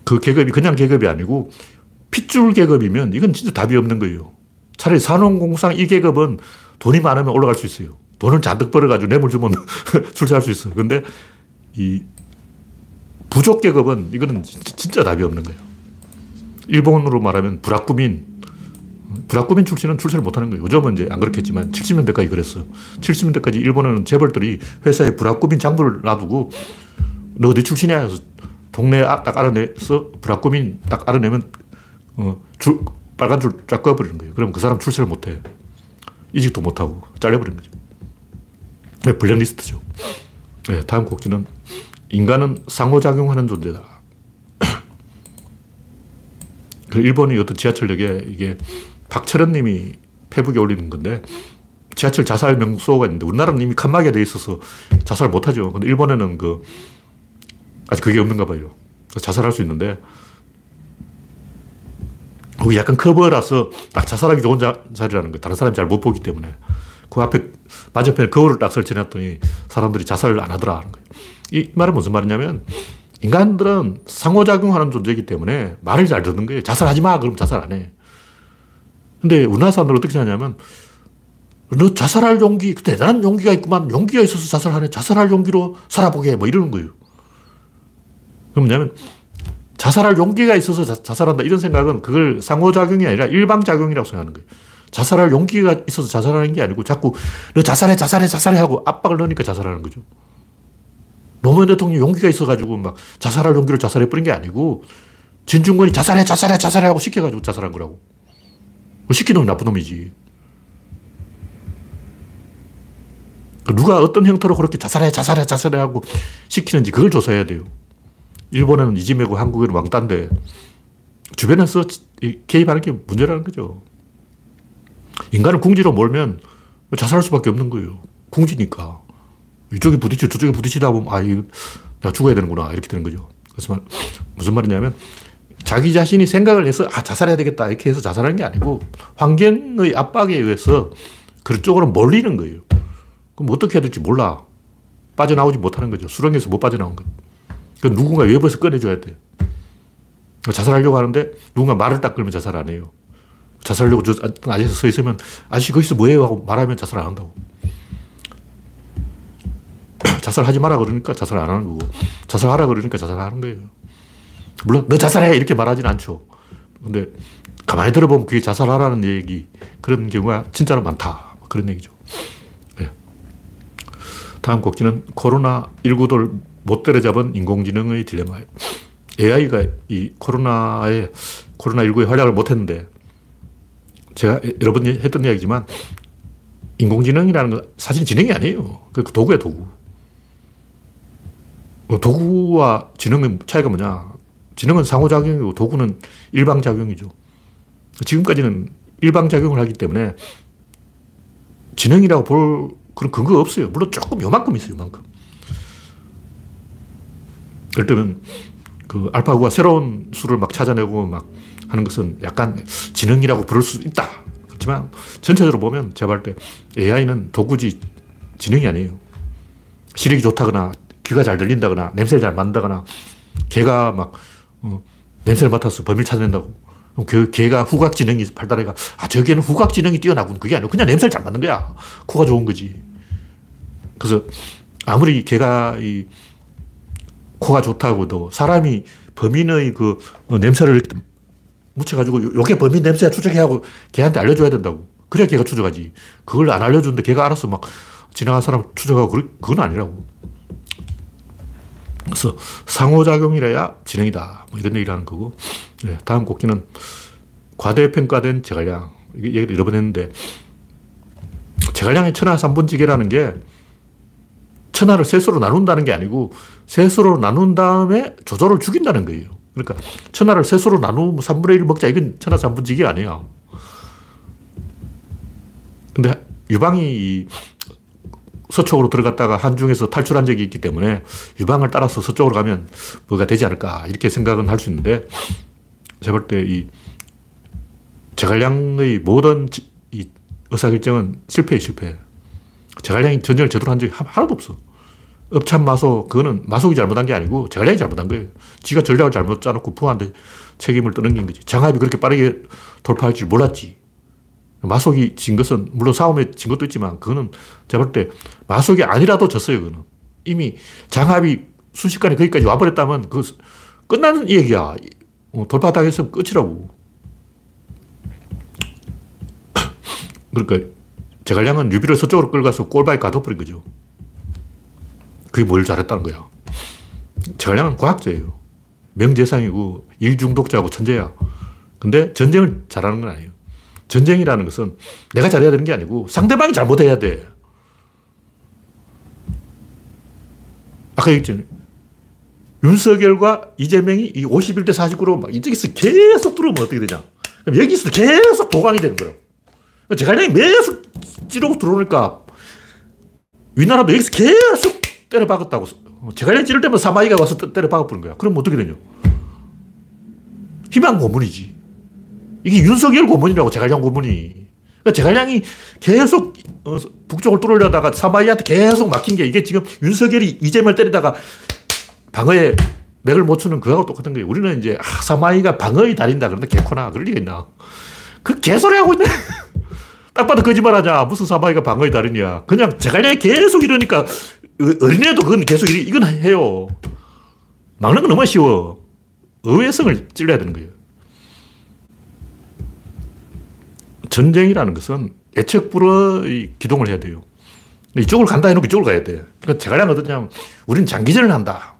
그 계급이 그냥 계급이 아니고 핏줄 계급이면 이건 진짜 답이 없는 거예요. 차라리 산업공상 1계급은 돈이 많으면 올라갈 수 있어요. 돈을 잔뜩 벌어가지고 뇌물 주면 <laughs> 출세할 수 있어. 근데 이 부족 계급은 이거는 진짜 답이 없는 거예요. 일본으로 말하면 브라꾸민. 브라꾸민 출신은 출세를 못하는 거예요. 요즘은 이제 안 그렇겠지만 70년대까지 그랬어. 70년대까지 일본은 재벌들이 회사에 브라꾸민 장부를 놔두고 너 어디 출신이야? 해서 동네 딱 알아내서 브라꾸민 딱 알아내면 어, 줄, 빨간 줄 쫙 꺼버리는 거예요. 그럼 그 사람 출세를 못해. 이직도 못하고 잘려버리는 거죠. 네, 블랙리스트죠. 네, 다음 곡지는 인간은 상호작용하는 존재다. 그 일본의 어떤 지하철역에 이게 박철현 님이 페북에 올리는 건데 지하철 자살 명소가 있는데 우리나라는 이미 칸막이가 돼 있어서 자살 못 하죠. 근데 일본에는 그 아직 그게 없는가 봐요. 자살할 수 있는데 거기 약간 커버라서 딱 자살하기 좋은 자, 자리라는 거 다른 사람이 잘 못 보기 때문에. 그 앞에, 맞은편에 거울을 딱 설치해놨더니 사람들이 자살을 안 하더라. 하는 거예요. 이 말은 무슨 말이냐면 인간들은 상호작용하는 존재이기 때문에 말을 잘 듣는 거예요. 자살하지 마. 그럼 자살 안 해. 근데 우리나라 사람들은 어떻게 생각하냐면 너 자살할 용기, 그 대단한 용기가 있구만. 용기가 있어서 자살하네. 자살할 용기로 살아보게. 뭐 이러는 거예요. 그럼 뭐냐면 자살할 용기가 있어서 자, 살한다 이런 생각은 그걸 상호작용이 아니라 일방작용이라고 생각하는 거예요. 자살할 용기가 있어서 자살하는 게 아니고 자꾸 너 자살해, 자살해, 자살해 하고 압박을 넣으니까 자살하는 거죠. 노무현 대통령이 용기가 있어가지고 막 자살할 용기로 자살해버린 게 아니고 진중권이 자살해, 자살해, 자살해 하고 시켜가지고 자살한 거라고. 뭐 시키는 나쁜 놈이지. 그 누가 어떤 형태로 그렇게 자살해, 자살해, 자살해 하고 시키는지 그걸 조사해야 돼요. 일본에는 이지메고 한국에는 왕따인데 주변에서 개입하는 게 문제라는 거죠. 인간을 궁지로 몰면 자살할 수밖에 없는 거예요. 궁지니까. 이쪽에 부딪혀 저쪽에 부딪히다 보면 아, 이거 내가 죽어야 되는구나 이렇게 되는 거죠. 그래서 무슨 말이냐면 자기 자신이 생각을 해서 아 자살해야 되겠다 이렇게 해서 자살하는 게 아니고 환경의 압박에 의해서 그런 쪽으로 몰리는 거예요. 그럼 어떻게 해야 될지 몰라. 빠져나오지 못하는 거죠. 수렁에서 못 빠져나온 거예요. 그 누군가 외부에서 꺼내줘야 돼. 자살하려고 하는데 누군가 말을 딱 걸면 자살 안 해요. 자살하려고 저 아저씨 서 있으면 아저씨 거기서 뭐해요? 하고 말하면 자살 안 한다고. 자살하지 마라 그러니까 자살 안 하는 거고 자살하라 그러니까 자살하는 거예요. 물론 너 자살해 이렇게 말하진 않죠. 근데 가만히 들어보면 그게 자살하라는 얘기 그런 경우가 진짜로 많다. 그런 얘기죠. 네. 다음 곡지는 코로나 19를 못 때려잡은 인공지능의 딜레마예요. AI가 이 코로나에, 코로나 19에 활약을 못 했는데, 제가 여러 번 했던 이야기지만, 인공지능이라는 건 사실 지능이 아니에요. 그 도구야, 도구. 뭐 도구와 지능의 차이가 뭐냐. 지능은 상호작용이고 도구는 일방작용이죠. 지금까지는 일방작용을 하기 때문에 지능이라고 볼 그런 근거가 없어요. 물론 조금 요만큼 있어요, 요만큼. 예를 들면 그 알파고가 새로운 수를 막 찾아내고 막 하는 것은 약간 지능이라고 부를 수 있다. 그렇지만 전체적으로 보면 제가 볼 때 AI는 도구지 지능이 아니에요. 시력이 좋다거나 귀가 잘 들린다거나 냄새를 잘 맡는다거나 개가 막 어, 냄새를 맡아서 범인을 찾아낸다고. 그 개가 후각 지능이 발달해가 아, 저 개는 후각 지능이 뛰어나군. 그게 아니고 그냥 냄새를 잘 맡는 거야. 코가 좋은 거지. 그래서 아무리 개가 이 코가 좋다고도 사람이 범인의 그 어, 냄새를 묻혀가지고 요게 범인 냄새야 추적해 하고 걔한테 알려줘야 된다고. 그래야 걔가 추적하지. 그걸 안 알려주는데 걔가 알아서 막 지나간 사람 추적하고 그건 아니라고. 그래서 상호작용이라야 진행이다. 뭐 이런 얘기를 하는 거고. 네, 다음 곡기는 과대평가된 제갈량. 이게 얘기를 여러 번 했는데, 제갈량의 천하 3분지계라는 게 천하를 셋으로 나눈다는 게 아니고 셋으로 나눈 다음에 조조를 죽인다는 거예요. 그러니까 천하를 셋으로 나누면 3분의 1 먹자. 이건 천하 3분지기 아니에요. 근데 유방이 서쪽으로 들어갔다가 한중에서 탈출한 적이 있기 때문에 유방을 따라서 서쪽으로 가면 뭐가 되지 않을까 이렇게 생각은 할 수 있는데 제가 볼 때 이 제갈량의 모든 이 의사결정은 실패예 실패. 제갈량이 전쟁을 제대로 한 적이 하나도 없어. 업참마소, 그거는 마속이 잘못한 게 아니고 제갈량이 잘못한 거예요. 지가 전략을 잘못 짜놓고 부한테 책임을 떠넘긴 거지. 장합이 그렇게 빠르게 돌파할 줄 몰랐지. 마속이 진 것은, 물론 싸움에 진 것도 있지만, 그거는 제가 볼 때 마속이 아니라도 졌어요, 그거는. 이미 장합이 순식간에 거기까지 와버렸다면, 그 끝나는 얘기야. 어, 돌파당했으면 끝이라고. <coughs> 그러니까, 제갈량은 유비를 서쪽으로 끌어가서 꼴바에 가둬버린 거죠. 그게 뭘 잘했다는 거야. 제갈량은 과학자예요. 명재상이고 일중독자고 천재야. 근데 전쟁을 잘하는 건 아니에요. 전쟁이라는 것은 내가 잘해야 되는 게 아니고 상대방이 잘못해야 돼. 아까 얘기했잖아요. 윤석열과 이재명이 이 51대 49로 막 이쪽에서 계속 뚫으면 어떻게 되냐. 그럼 여기서 계속 도강이 되는 거예요. 제갈량이 매수 찌르고 들어오니까 위나라도 여기서 계속 때려 박았다고. 제갈량 찌를 때면 사마이가 와서 때려 박아버린 거야. 그럼 어떻게 되냐? 희망 고문이지. 이게 윤석열 고문이라고, 제갈량 고문이. 그러니까 제갈량이 계속 어, 북쪽을 뚫으려다가 사마이한테 계속 막힌 게 이게 지금 윤석열이 이재명을 때리다가 방어에 맥을 못 추는 그거하고 똑같은 거예요. 우리는 이제, 아, 사마이가 방어의 달인다. 그런데 개코나. 그럴 리가 있나. 그 개소리 하고 있네. <laughs> 딱 봐도 거짓말 하냐. 무슨 사마이가 방어의 달인이야. 그냥 제갈량이 계속 이러니까 어린애도 그건 계속 이, 이건 해요. 막는 건 너무 쉬워. 의외성을 찔러야 되는 거예요. 전쟁이라는 것은 불허의 기동을 해야 돼요. 이쪽을 간다 해놓고 이쪽으로 가야 돼. 그러니까 제갈량 어떠냐면, 우리는 장기전을 한다.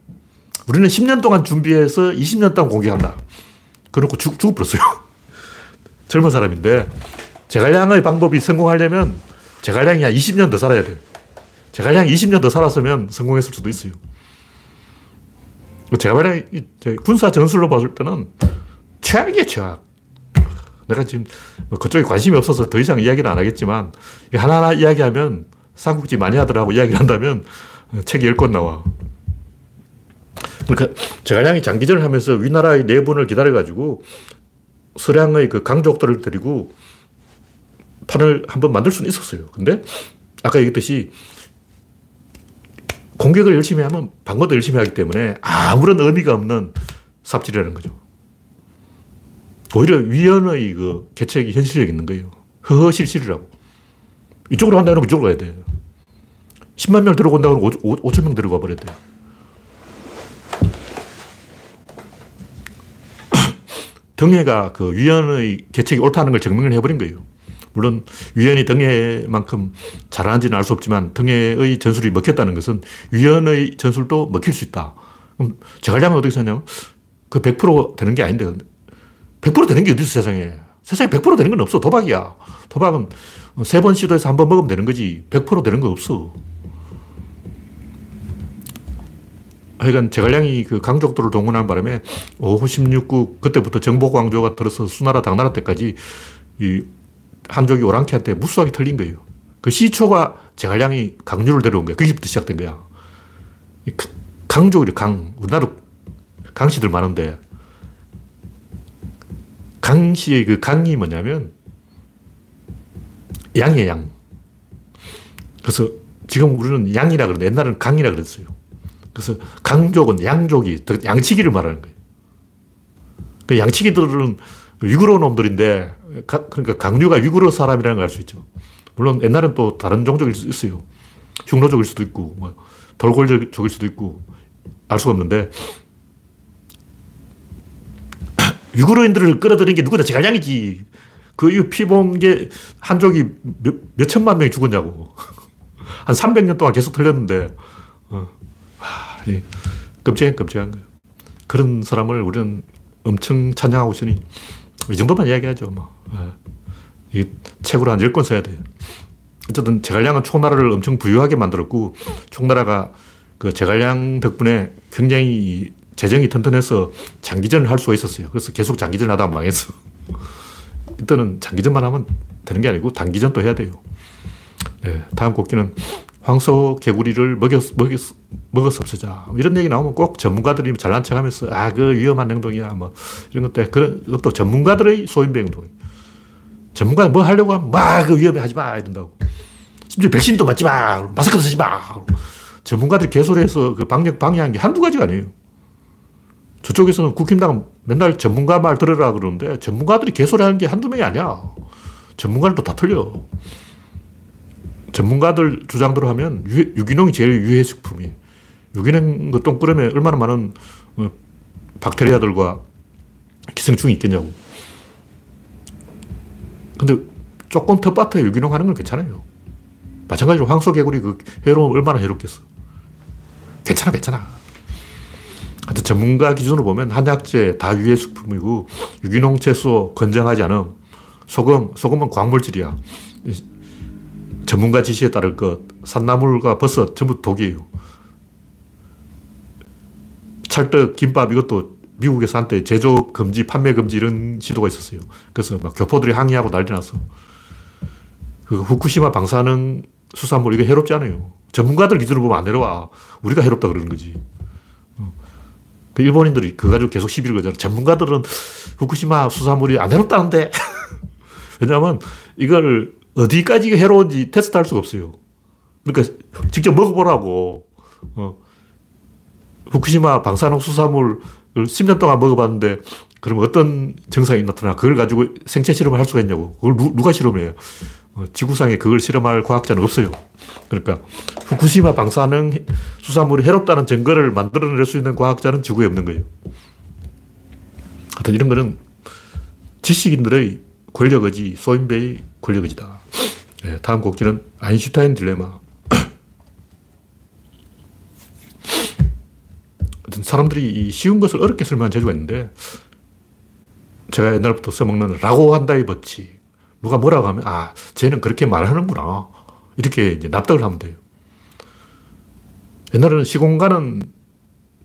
우리는 10년 동안 준비해서 20년 동안 공격한다. 그러고 죽, 죽어버렸어요. <laughs> 젊은 사람인데, 제갈량의 방법이 성공하려면 제갈량이 한 20년 더 살아야 돼요. 제갈량이 20년 더 살았으면 성공했을 수도 있어요. 제갈량이 군사 전술로 봤을 때는 최악이에요, 최악. 내가 지금 뭐 그쪽에 관심이 없어서 더 이상 이야기를 안 하겠지만, 하나하나 이야기하면 삼국지 많이 하더라고 이야기를 한다면 책이 10권 나와. 그러니까 제갈량이 장기전을 하면서 위나라의 내분을 기다려가지고 서량의 그 강족들을 데리고 판을 한번 만들 수는 있었어요. 근데 아까 얘기했듯이 공격을 열심히 하면 방어도 열심히 하기 때문에 아무런 의미가 없는 삽질이라는 거죠. 오히려 위헌의 그 개책이 현실력 있는 거예요. 허허실실이라고. 이쪽으로 간다 그러면 이쪽으로 가야 돼. 10만 명 들어온다 그러면 5, 천명 들어가 돼. 등해가 그 위원의 계책이 옳다는 걸 증명을 해버린 거예요. 물론 위원이 등해만큼 잘하는지는 알 수 없지만 등해의 전술이 먹혔다는 것은 위원의 전술도 먹힐 수 있다. 그럼 제갈량은 어떻게 생각하냐면 그 100% 되는 게 아닌데 100% 되는 게 어디 있어 세상에. 세상에 100% 되는 건 없어. 도박이야. 도박은 세 번 시도해서 한 번 먹으면 되는 거지. 100% 되는 거 없어. 하여간 제갈량이 그 강족들을 동원한 바람에 5호 16국 그때부터 정보광조가 들어서 수나라 당나라 때까지 이 한족이 오랑캐한테 무수하게 털린 거예요. 그 시초가 제갈량이 강류를 데려온 거야. 거기부터 시작된 거야. 강족이 강. 우리나라 강씨들 많은데 강 씨의 그 강이 뭐냐면 양이에요, 양. 그래서 지금 우리는 양이라 그러는데 옛날에는 강이라 그랬어요. 그래서 강족은 양족이, 양치기를 말하는 거예요. 그 양치기들은 위구르 놈들인데, 그러니까 강류가 위구르 사람이라는 걸 알 수 있죠. 물론 옛날엔 또 다른 종족일 수 있어요. 흉노족일 수도 있고, 뭐 돌골족일 수도 있고, 알 수가 없는데, 위구르인들을 끌어들인 게 누구다? 제갈량이지. 그 이후 게 한족이 몇, 몇 천만 명이 죽었냐고. <laughs> 한 300년 동안 계속 틀렸는데, 어. 와, 끔찍한 끔찍한 거예요. 그런 사람을 우리는 엄청 찬양하고 있으니, 이 정도만 이야기하죠, 뭐. 어. 이 책으로 한 10권 써야 돼요. 어쨌든 제갈량은 총나라를 엄청 부유하게 만들었고, 총나라가 그 제갈량 덕분에 굉장히 재정이 튼튼해서 장기전을 할 수가 있었어요. 그래서 계속 장기전 하다가 망했어. <laughs> 이때는 장기전만 하면 되는 게 아니고 단기전도 해야 돼요. 네, 다음 곡기는 황소 개구리를 먹여, 먹여, 먹어서 없애자. 이런 얘기 나오면 꼭 전문가들이 잘난 척 하면서, 아, 그 위험한 행동이야. 뭐, 이런 것도, 그런 것도 전문가들의 소인배 행동이에요. 전문가 뭐 하려고 하면, 막, 그 위험해 하지 마. 이런다고. 심지어 백신도 맞지 마. 마스크도 쓰지 마. 전문가들 개소리해서 그 방역 방해한 게 한두 가지가 아니에요. 저쪽에서는 국힘당은 맨날 전문가 말 들으라 그러는데 전문가들이 개소리 하는 게 한두 명이 아니야. 전문가들도 다 틀려. 전문가들 주장대로 하면 유 기농이 제일 유해 식품이. 유기농 그똥 끓으면 얼마나 많은 어, 박테리아들과 기생충이 있겠냐고. 근데 조금 텃밭에 유기농 하는 건 괜찮아요. 마찬가지로 황소개구리 그 해로움 얼마나 해롭겠어. 괜찮아, 괜찮아. 하여튼 전문가 기준으로 보면 한약재 다 유해 식품이고 유기농 채소 건정하지 않음. 소금, 소금은 광물질이야. 전문가 지시에 따를 것. 산나물과 버섯 전부 독이에요. 찰떡, 김밥 이것도 미국에서 한때 제조 금지, 판매 금지 이런 시도가 있었어요. 그래서 막 교포들이 항의하고 난리 났어. 그 후쿠시마 방사능 수산물 이거 해롭지 않아요. 전문가들 기준으로 보면 안 해로워. 우리가 해롭다 그러는 거지. 그 일본인들이 그거 가지고 계속 시비를 거잖아. 전문가들은 후쿠시마 수산물이 안 해롭다는데. <laughs> 왜냐하면 이걸 어디까지 해로운지 테스트 할 수가 없어요. 그러니까 직접 먹어보라고. 어. 후쿠시마 방사능 수산물을 10년 동안 먹어봤는데 그럼 어떤 증상이 나타나? 그걸 가지고 생체 실험을 할 수가 있냐고. 그걸 누, 가 실험해요? 어, 지구상에 그걸 실험할 과학자는 없어요. 그러니까 후쿠시마 방사능 수산물이 해롭다는 증거를 만들어낼 수 있는 과학자는 지구에 없는 거예요. 하여튼 이런 거는 지식인들의 권력의지, 소인배의 권력의지다. 네, 다음 곡지는 아인슈타인 딜레마. <clears throat> 사람들이 쉬운 것을 어렵게 설명하는 재주가 있는데 제가 옛날부터 써먹는 라고 한다의 법칙. 누가 뭐라고 하면, 아, 쟤는 그렇게 말하는구나. 이렇게 이제 납득을 하면 돼요. 옛날에는 시공간은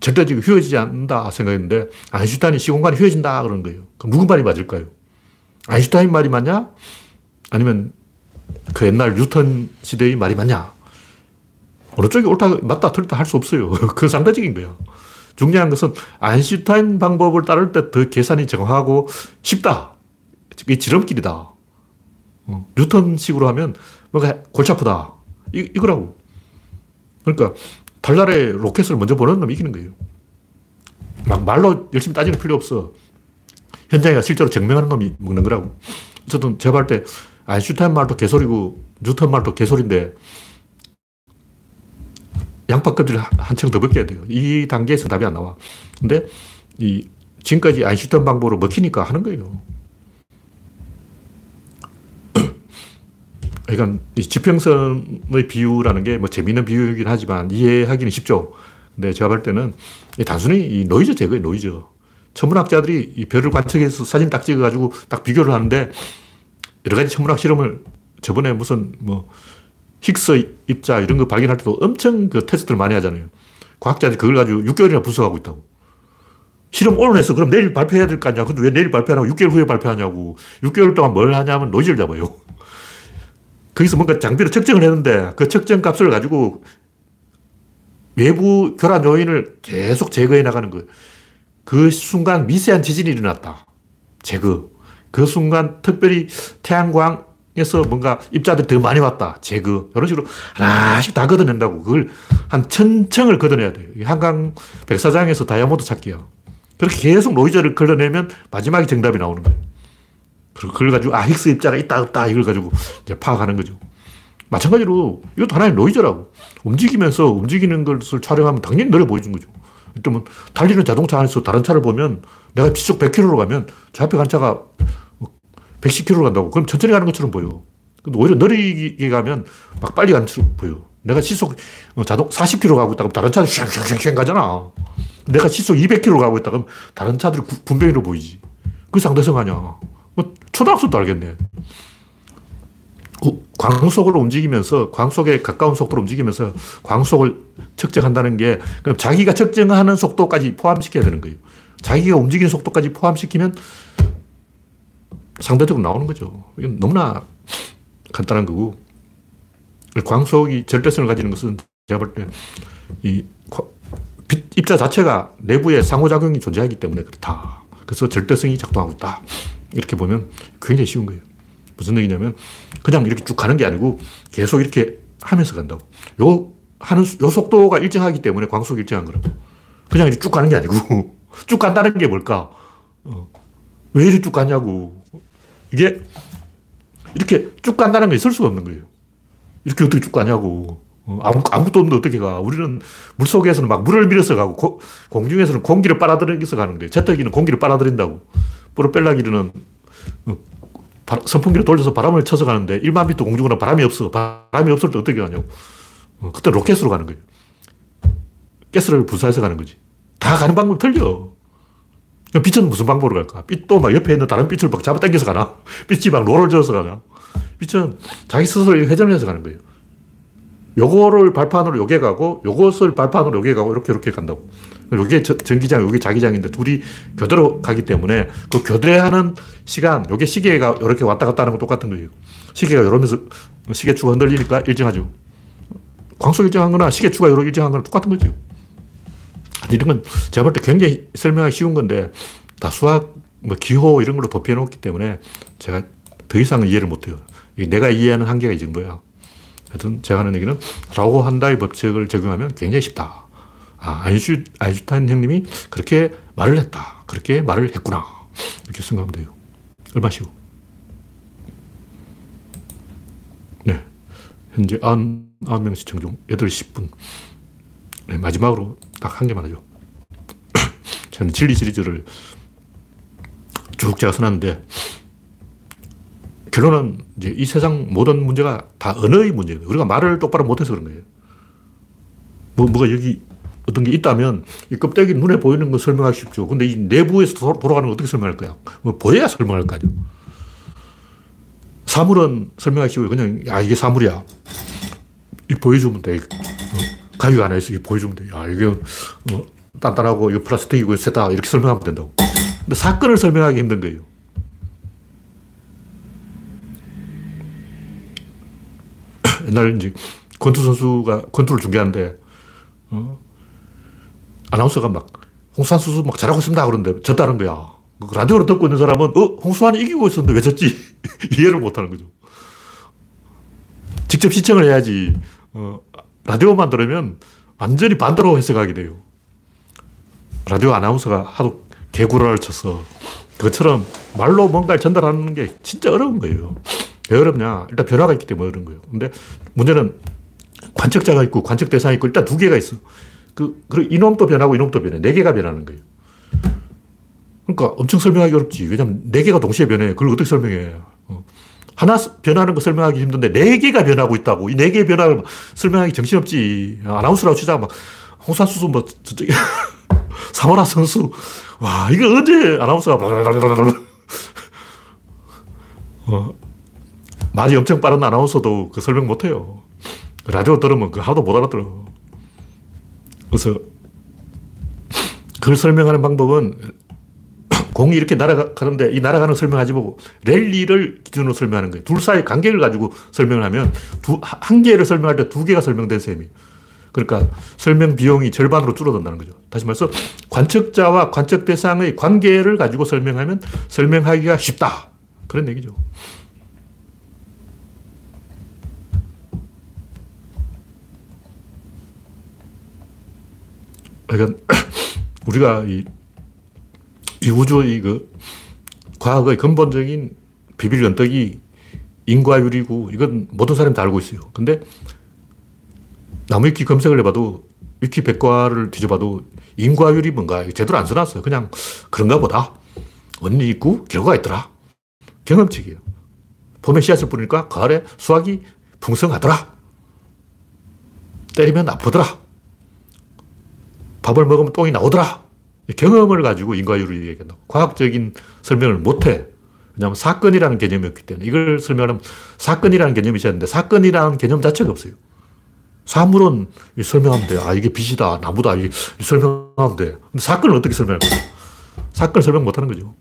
절대적으로 휘어지지 않는다 생각했는데, 아인슈타인이 시공간이 휘어진다 그런 거예요. 그럼 누구 말이 맞을까요? 아인슈타인 말이 맞냐? 아니면 그 옛날 뉴턴 시대의 말이 맞냐? 어느 쪽이 옳다, 맞다, 틀렸다 할 수 없어요. <laughs> 그 상대적인 거야. 중요한 것은 아인슈타인 방법을 따를 때 더 계산이 정확하고 쉽다. 이게 지름길이다. 어, 뉴턴식으로 하면 뭔가 골치 아프다. 이, 이거라고. 그러니까 달날에 로켓을 먼저 보는 놈이 이기는 거예요. 막 말로 열심히 따지는 필요 없어. 현장에 실제로 증명하는 놈이 먹는 거라고. 어쨌든 제가 볼때 아인슈타인 말도 개소리고 뉴턴 말도 개소리인데 양파 껍질 한층 더 벗겨야 돼요. 이 단계에서 답이 안 나와. 근데 이 지금까지 아인슈타인 방법으로 먹히니까 하는 거예요. 그러니까 지평선의 비유라는 게 뭐 재미있는 비유이긴 하지만 이해하기는 쉽죠. 근데 제가 볼 때는 단순히 이 노이즈 제거예요, 노이즈. 천문학자들이 이 별을 관측해서 사진 딱 찍어가지고 딱 비교를 하는데 여러 가지 천문학 실험을 저번에 무슨 뭐 힉스 입자 이런 거 발견할 때도 엄청 그 테스트를 많이 하잖아요. 과학자들이 그걸 가지고 6개월이나 분석하고 있다고. 실험 오늘 했어. 그럼 내일 발표해야 될 거 아니야. 근데 왜 내일 발표 안 하고 6개월 후에 발표하냐고. 6개월 동안 뭘 하냐면 노이즈를 잡아요. 거기서 뭔가 장비로 측정을 했는데 그 측정 값을 가지고 외부 교란 요인을 계속 제거해 나가는 거예요. 그 순간 미세한 지진이 일어났다. 제거. 그 순간 특별히 태양광 에서 뭔가 입자들이 더 많이 왔다. 제거. 이런 식으로 하나씩 다 걷어낸다고. 그걸 한 천층을 걷어내야 돼요. 한강 백사장에서 다이아몬드 찾기야. 그렇게 계속 노이즈를 걸러내면 마지막에 정답이 나오는 거예요. 그걸 가지고, 아, 힉스 입자가 있다, 없다, 이걸 가지고 이제 파악하는 거죠. 마찬가지로 이것도 하나의 노이즈라고. 움직이면서 움직이는 것을 촬영하면 당연히 노래 보여준 거죠. 그러면 달리는 자동차 안에서 다른 차를 보면 내가 시속 100km로 가면 저 앞에 간 차가 110km로 간다고. 그럼 천천히 가는 것처럼 보여. 근데 오히려 느리게 가면 막 빨리 가는 것처럼 보여. 내가 시속 어, 자동 40km 가고 있다 면 다른 차는 샹샹샹샹 가잖아. 내가 시속 200km 가고 있다 그럼 다른 차들이 분명히로 보이지. 그 상대성 아니야. 뭐 초등학생도 알겠네. 어, 광속으로 움직이면서 광속에 가까운 속도로 움직이면서 광속을 측정한다는 게 그럼 자기가 측정하는 속도까지 포함시켜야 되는 거예요. 자기가 움직이는 속도까지 포함시키면 상대적으로 나오는 거죠. 이건 너무나 간단한 거고. 광속이 절대성을 가지는 것은 제가 볼 때, 이 입자 자체가 내부에 상호작용이 존재하기 때문에 그렇다. 그래서 절대성이 작동하고 있다. 이렇게 보면 굉장히 쉬운 거예요. 무슨 얘기냐면, 그냥 이렇게 쭉 가는 게 아니고 계속 이렇게 하면서 간다고. 요, 하는, 요 속도가 일정하기 때문에 광속이 일정한 거라고. 그냥 이렇게 쭉 가는 게 아니고, <laughs> 쭉 간다는 게 뭘까? 어. 왜 이렇게 쭉 가냐고. 이게 이렇게 쭉 간다는 게 있을 수가 없는 거예요. 이렇게 어떻게 쭉 가냐고. 어, 아무, 아무것도 없는데 어떻게 가. 우리는 물 속에서는 막 물을 밀어서 가고, 고, 공중에서는 공기를 빨아들여서 가는데, 제트기는 공기를 빨아들인다고. 프로펠러기는 어, 선풍기를 돌려서 바람을 쳐서 가는데, 1만 미터 공중은 바람이 없어. 바람이 없을 때 어떻게 가냐고. 어, 그때 로켓으로 가는 거예요. 가스를 분사해서 가는 거지. 다 가는 방법이 틀려. 빛은 무슨 방법으로 갈까? 빛도 막 옆에 있는 다른 빛을 막 잡아 당겨서 가나? <laughs> 빛이 막 롤을 지어서 가나? 빛은 자기 스스로 회전을 해서 가는 거예요. 요거를 발판으로 요게 가고, 요것을 발판으로 요게 가고, 이렇게 이렇게 간다고. 요게 전기장, 요게 자기장인데 둘이 교대로 가기 때문에 그 교대하는 시간, 요게 시계가 이렇게 왔다 갔다 하는 거 똑같은 거예요. 시계가 이러면서 시계추가 흔들리니까 일정하죠. 광속 일정한 거나 시계추가 이렇게 일정한 거나 똑같은 거죠. 이런 건 제가 볼 때 굉장히 설명하기 쉬운 건데 다 수학, 뭐 기호 이런 걸로 도피해 놓기 때문에 제가 더 이상은 이해를 못 해요. 내가 이해하는 한계가 이 정도야. 하여튼 제가 하는 얘기는 라고 한다의 법칙을 적용하면 굉장히 쉽다. 아, 아인슈, 아인슈타인 형님이 그렇게 말을 했다. 그렇게 말을 했구나. 이렇게 생각하면 돼요. 얼마 쉬고. 네. 현재 9명 시청 중 8시 10분. 네, 마지막으로 딱 한 개만 하죠. <clears throat> 저는 진리 시리즈를 쭉 제가 써놨는데, 결론은 이제 이 세상 모든 문제가 다 언어의 문제예요. 우리가 말을 똑바로 못해서 그런 거예요. 뭐, 뭐가 여기 어떤 게 있다면 이 껍데기 눈에 보이는 거 설명하기 쉽죠. 근데 이 내부에서 돌아가는 거 어떻게 설명할 거야? 뭐 보여야 설명할 거 아니야. 사물은 설명하기 쉬워요. 그냥, 야, 이게 사물이야. 이 보여주면 돼. 어, 가위가 하나 있어. 이 보여주면 돼. 야, 이게, 어, 단단하고, 이거 플라스틱이고, 세다. 이렇게 설명하면 된다고. 근데 사건을 설명하기 힘든 거예요. 옛날 이제 권투 선수가 권투를 중계하는데, 어? 아나운서가 막, 홍수환 선수 막 잘하고 있습니다. 그런데 졌다는 거야. 그 라디오로 듣고 있는 사람은, 어, 홍수환이 이기고 있었는데 왜 졌지? <laughs> 이해를 못 하는 거죠. 직접 시청을 해야지, 어, 라디오만 들으면 완전히 반대로 해석하게 돼요. 라디오 아나운서가 하도 개구라를 쳐서 그것처럼 말로 뭔가를 전달하는 게 진짜 어려운 거예요. 왜 어렵냐? 일단 변화가 있기 때문에 어려운 거예요. 근데 문제는 관측자가 있고 관측 대상이 있고 일단 두 개가 있어. 그, 그리고 이놈도 변하고 이놈도 변해. 네 개가 변하는 거예요. 그러니까 엄청 설명하기 어렵지. 왜냐면 네 개가 동시에 변해. 그걸 어떻게 설명해. 어. 하나 변하는 거 설명하기 힘든데 네 개가 변하고 있다고. 이 네 개의 변화를 설명하기 정신없지. 아나운서라고 치자 막 홍산수수 뭐 저쪽에 <laughs> 사모라 선수. 와, 이거 언제 아나운서가 <laughs> 어, 말이 엄청 빠른 아나운서도 그 설명 못 해요. 라디오 들으면 그 하도 못 알아들어. 그래서 그걸 설명하는 방법은 <coughs> 공이 이렇게 날아가는데 이 날아가는 설명하지 말고 랠리를 기준으로 설명하는 거예요. 둘 사이 관계를 가지고 설명을 하면 두, 한 개를 설명할 때 두 개가 설명된 셈이에요. 그러니까 설명 비용이 절반으로 줄어든다는 거죠. 다시 말해서 관측자와 관측 대상의 관계를 가지고 설명하면 설명하기가 쉽다. 그런 얘기죠. 그러니까 <coughs> 우리가 이, 이 우주의 그 과학의 근본적인 비밀 연떡이 인과율이고 이건 모든 사람이 다 알고 있어요. 근데 나무위키 검색을 해봐도 위키 백과를 뒤져봐도 인과율이 뭔가 제대로 안 써놨어요. 그냥 그런가 보다. 원리 있고 결과가 있더라. 경험칙이에요. 봄에 씨앗을 뿌리니까 가을에 수확이 풍성하더라. 때리면 아프더라. 밥을 먹으면 똥이 나오더라. 경험을 가지고 인과율을 얘기한다. 과학적인 설명을 못 해. 왜냐하면 사건이라는 개념이 없기 때문에 이걸 설명하면 사건이라는 개념이 있어야 하는데 사건이라는 개념 자체가 없어요. 사물은 설명하면 돼. 아, 이게 빛이다, 나무다, 이 설명하면 돼. 근데 사건을 어떻게 설명할까? 사건을 설명 못 하는 거죠.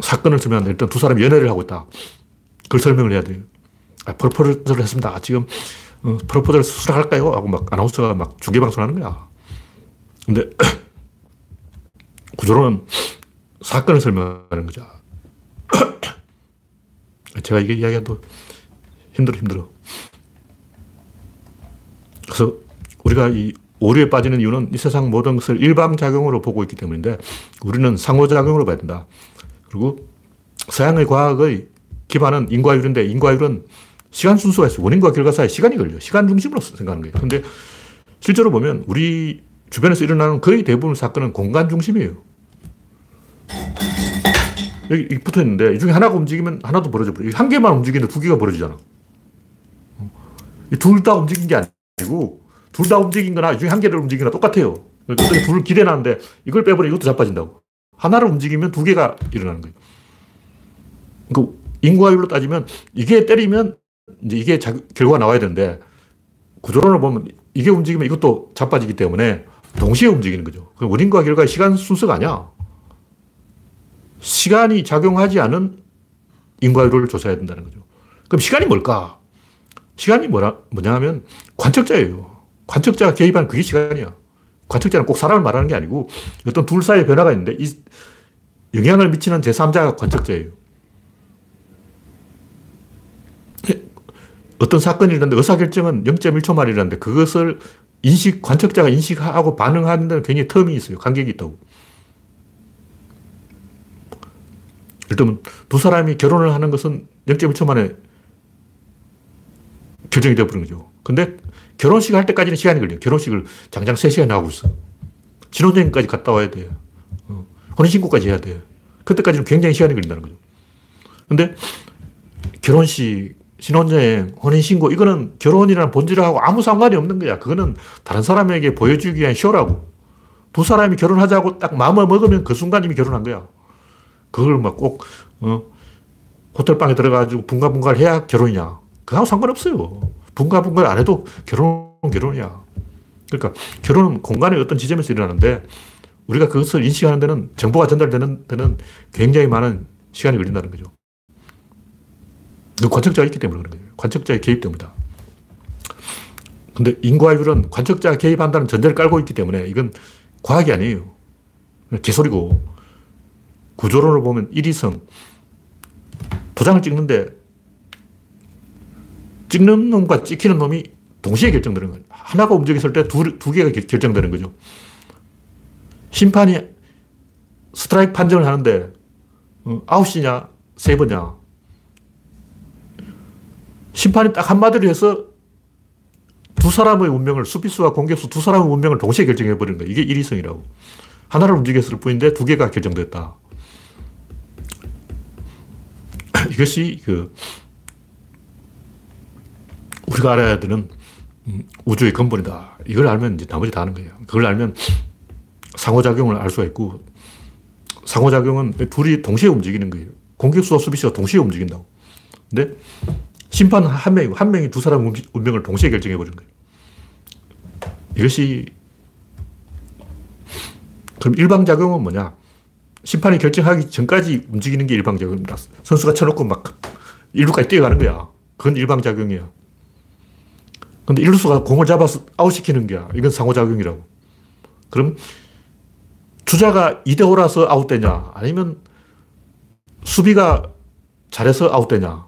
사건을 설명하는데 일단 두 사람이 연애를 하고 있다. 그걸 설명을 해야 돼요. 아, 프로포즈를 했습니다. 아, 지금 어, 프로포즈를 수락할까요? 하고 막 아나운서가 막 중계방송 하는 거야. 근데 <clears throat> 구조로는 사건을 설명하는 거죠. <clears throat> 제가 이게 이야기해도 힘들어, 힘들어. 그래서 우리가 이 오류에 빠지는 이유는 이 세상 모든 것을 일방작용으로 보고 있기 때문인데 우리는 상호작용으로 봐야 된다. 그리고 서양의 과학의 기반은 인과율인데 인과율은 시간 순서가 있어요. 원인과 결과 사이에 시간이 걸려요. 시간 중심으로 생각하는 거예요. 근데 실제로 보면 우리 주변에서 일어나는 거의 대부분 사건은 공간 중심이에요. 여기 붙어 있는데 이 중에 하나가 움직이면 하나도 벌어져 버려. 한 개만 움직이는데 두 개가 벌어지잖아. 둘 다 움직인 게 아니고 둘 다 움직인 거나 이 중에 한 개를 움직이거나 똑같아요. 둘을 기대놨는데 이걸 빼버리면 이것도 자빠진다고. 하나를 움직이면 두 개가 일어나는 거예요. 그 인과율로 따지면 이게 때리면 이제 이게 자, 결과가 나와야 되는데 구조론을 보면 이게 움직이면 이것도 자빠지기 때문에 동시에 움직이는 거죠. 원인과 결과의 시간 순서가 아니야. 시간이 작용하지 않은 인과율을 조사해야 된다는 거죠. 그럼 시간이 뭘까? 시간이 뭐라, 뭐냐 하면 관측자예요. 관측자가 개입하는 그게 시간이야. 관측자는 꼭 사람을 말하는 게 아니고 어떤 둘 사이의 변화가 있는데 이 영향을 미치는 제3자가 관측자예요. 어떤 사건이 일어났는데 의사결정은 0.1초 만에 일어났는데 그것을 인식, 관측자가 인식하고 반응하는 데는 굉장히 텀이 있어요. 간격이 있다고. 들면 두 사람이 결혼을 하는 것은 0.1초 만에 결정이 되어버린 거죠. 근데 결혼식 할 때까지는 시간이 걸려요. 결혼식을 장장 3시간 하고 있어. 신혼여행까지 갔다 와야 돼요. 어. 혼인신고까지 해야 돼요. 그때까지는 굉장히 시간이 걸린다는 거죠. 근데 결혼식, 신혼여행, 혼인신고, 이거는 결혼이라는 본질하고 아무 상관이 없는 거야. 그거는 다른 사람에게 보여주기 위한 쇼라고. 두 사람이 결혼하자고 딱 마음을 먹으면 그 순간 이미 결혼한 거야. 그걸 막 꼭, 어, 호텔방에 들어가지고 분가분가를 해야 결혼이냐. 그거하고 상관없어요. 분가분가를 안 해도 결혼은 결혼이야. 그러니까 결혼은 공간의 어떤 지점에서 일어나는데 우리가 그것을 인식하는 데는 정보가 전달되는 데는 굉장히 많은 시간이 걸린다는 거죠. 그 관측자가 있기 때문에 그런 거예요. 관측자의 개입 때문이다. 근데 인과율은 관측자가 개입한다는 전제를 깔고 있기 때문에 이건 과학이 아니에요. 개소리고. 구조론을 보면 일이성. 도장을 찍는데 찍는 놈과 찍히는 놈이 동시에 결정되는 거예요. 하나가 움직였을 때 두, 두 개가 결정되는 거죠. 심판이 스트라이크 판정을 하는데 어, 아웃이냐 세이버냐 심판이 딱 한마디로 해서 두 사람의 운명을 수비수와 공격수 두 사람의 운명을 동시에 결정해 버리는 거예요. 이게 일위성이라고. 하나를 움직였을 뿐인데 두 개가 결정됐다. <laughs> 이것이 그 우리가 알아야 되는 음, 우주의 근본이다. 이걸 알면 이제 나머지 다 아는 거예요. 그걸 알면 상호작용을 알 수가 있고, 상호작용은 둘이 동시에 움직이는 거예요. 공격수와 수비수가 동시에 움직인다고. 근데 심판 한 명이고, 한 명이 두 사람 운명을 동시에 결정해버리는 거예요. 이것이, 그럼 일방작용은 뭐냐? 심판이 결정하기 전까지 움직이는 게 일방작용입니다. 선수가 쳐놓고 막 1루까지 뛰어가는 거야. 그건 일방작용이야. 근데 일루수가 공을 잡아서 아웃시키는 거야. 이건 상호작용이라고. 그럼 주자가 2대5라서 아웃되냐? 아니면 수비가 잘해서 아웃되냐?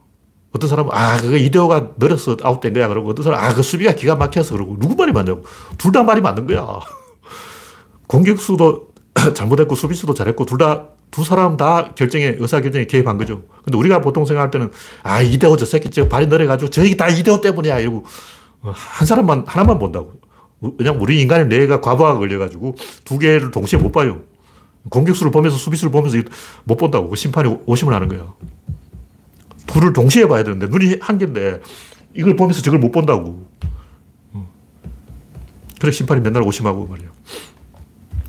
어떤 사람은, 아, 그거 2대5가 느려서 아웃된 거야. 그러고 어떤 사람은, 아, 그 수비가 기가 막혀서 그러고 누구 말이 맞냐고. 둘 다 말이 맞는 거야. <laughs> 공격수도 <clears throat> 잘못했고 수비수도 잘했고 둘 다, 두 사람 다 결정에, 의사결정에 개입한 거죠. 근데 우리가 보통 생각할 때는, 아, 2대5 저 새끼 저 발이 느려가지고 저기 다 2대5 때문이야. 이러고 한 사람만, 하나만 본다고. 왜냐면 우리 인간의 뇌가 과부하가 걸려가지고 두 개를 동시에 못 봐요. 공격수를 보면서 수비수를 보면서 못 본다고. 그 심판이 오심을 하는 거야. 둘을 동시에 봐야 되는데 눈이 한 개인데 이걸 보면서 저걸 못 본다고. 그래 심판이 맨날 오심하고 말이야.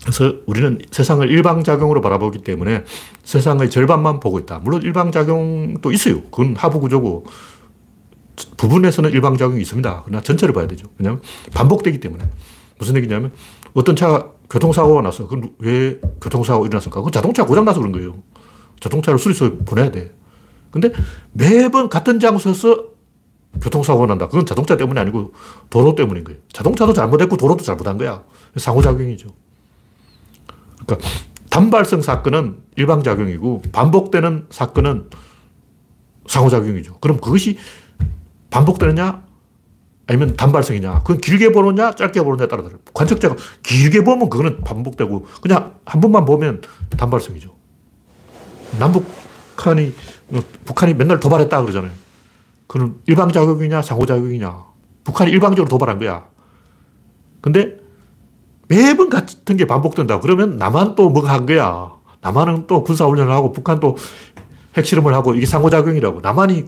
그래서 우리는 세상을 일방작용으로 바라보기 때문에 세상의 절반만 보고 있다. 물론 일방작용도 있어요. 그건 하부 구조고 부분에서는 일방작용이 있습니다. 그러나 전체를 봐야 되죠. 왜냐하면 반복되기 때문에. 무슨 얘기냐면 어떤 차가 교통사고가 났어. 그럼 왜 교통사고가 일어났을까? 그건 자동차 고장나서 그런 거예요. 자동차를 수리소에 보내야 돼. 근데 매번 같은 장소에서 교통사고가 난다. 그건 자동차 때문이 아니고 도로 때문인 거예요. 자동차도 잘못했고 도로도 잘못한 거야. 상호작용이죠. 그러니까 단발성 사건은 일방작용이고 반복되는 사건은 상호작용이죠. 그럼 그것이 반복되느냐? 아니면 단발성이냐? 그건 길게 보느냐? 짧게 보느냐에 따라 다르요 관측자가 길게 보면 그거는 반복되고 그냥 한 번만 보면 단발성이죠. 남북 한이, 북한이 맨날 도발했다 그러잖아요. 그는 일방작용이냐? 상호작용이냐? 북한이 일방적으로 도발한 거야. 근데 매번 같은 게 반복된다. 그러면 남한 또 뭐가 한 거야. 남한은 또 군사훈련을 하고 북한 또 핵실험을 하고 이게 상호작용이라고. 남한이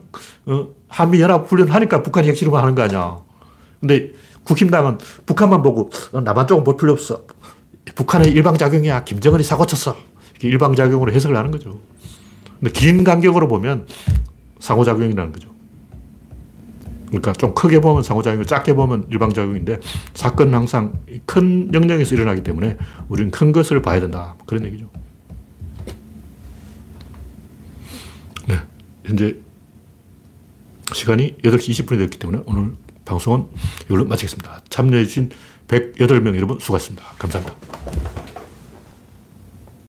어, 한미연합훈련 하니까 북한이 핵실험을 하는 거 아니야. 근데 국힘당은 북한만 보고 어, 남한 쪽은 볼 필요 없어. 북한의 일방작용이야. 김정은이 사고 쳤어. 이렇게 일방작용으로 해석을 하는 거죠. 근데 긴 간격으로 보면 상호작용이라는 거죠. 그러니까 좀 크게 보면 상호작용이고 작게 보면 일방작용인데 사건은 항상 큰 영역에서 일어나기 때문에 우리는 큰 것을 봐야 된다. 그런 얘기죠. 현재 시간이 8시 20분이 됐기 때문에 오늘 방송은 이걸로 마치겠습니다. 참여해주신 108명 여러분 수고하셨습니다. 감사합니다.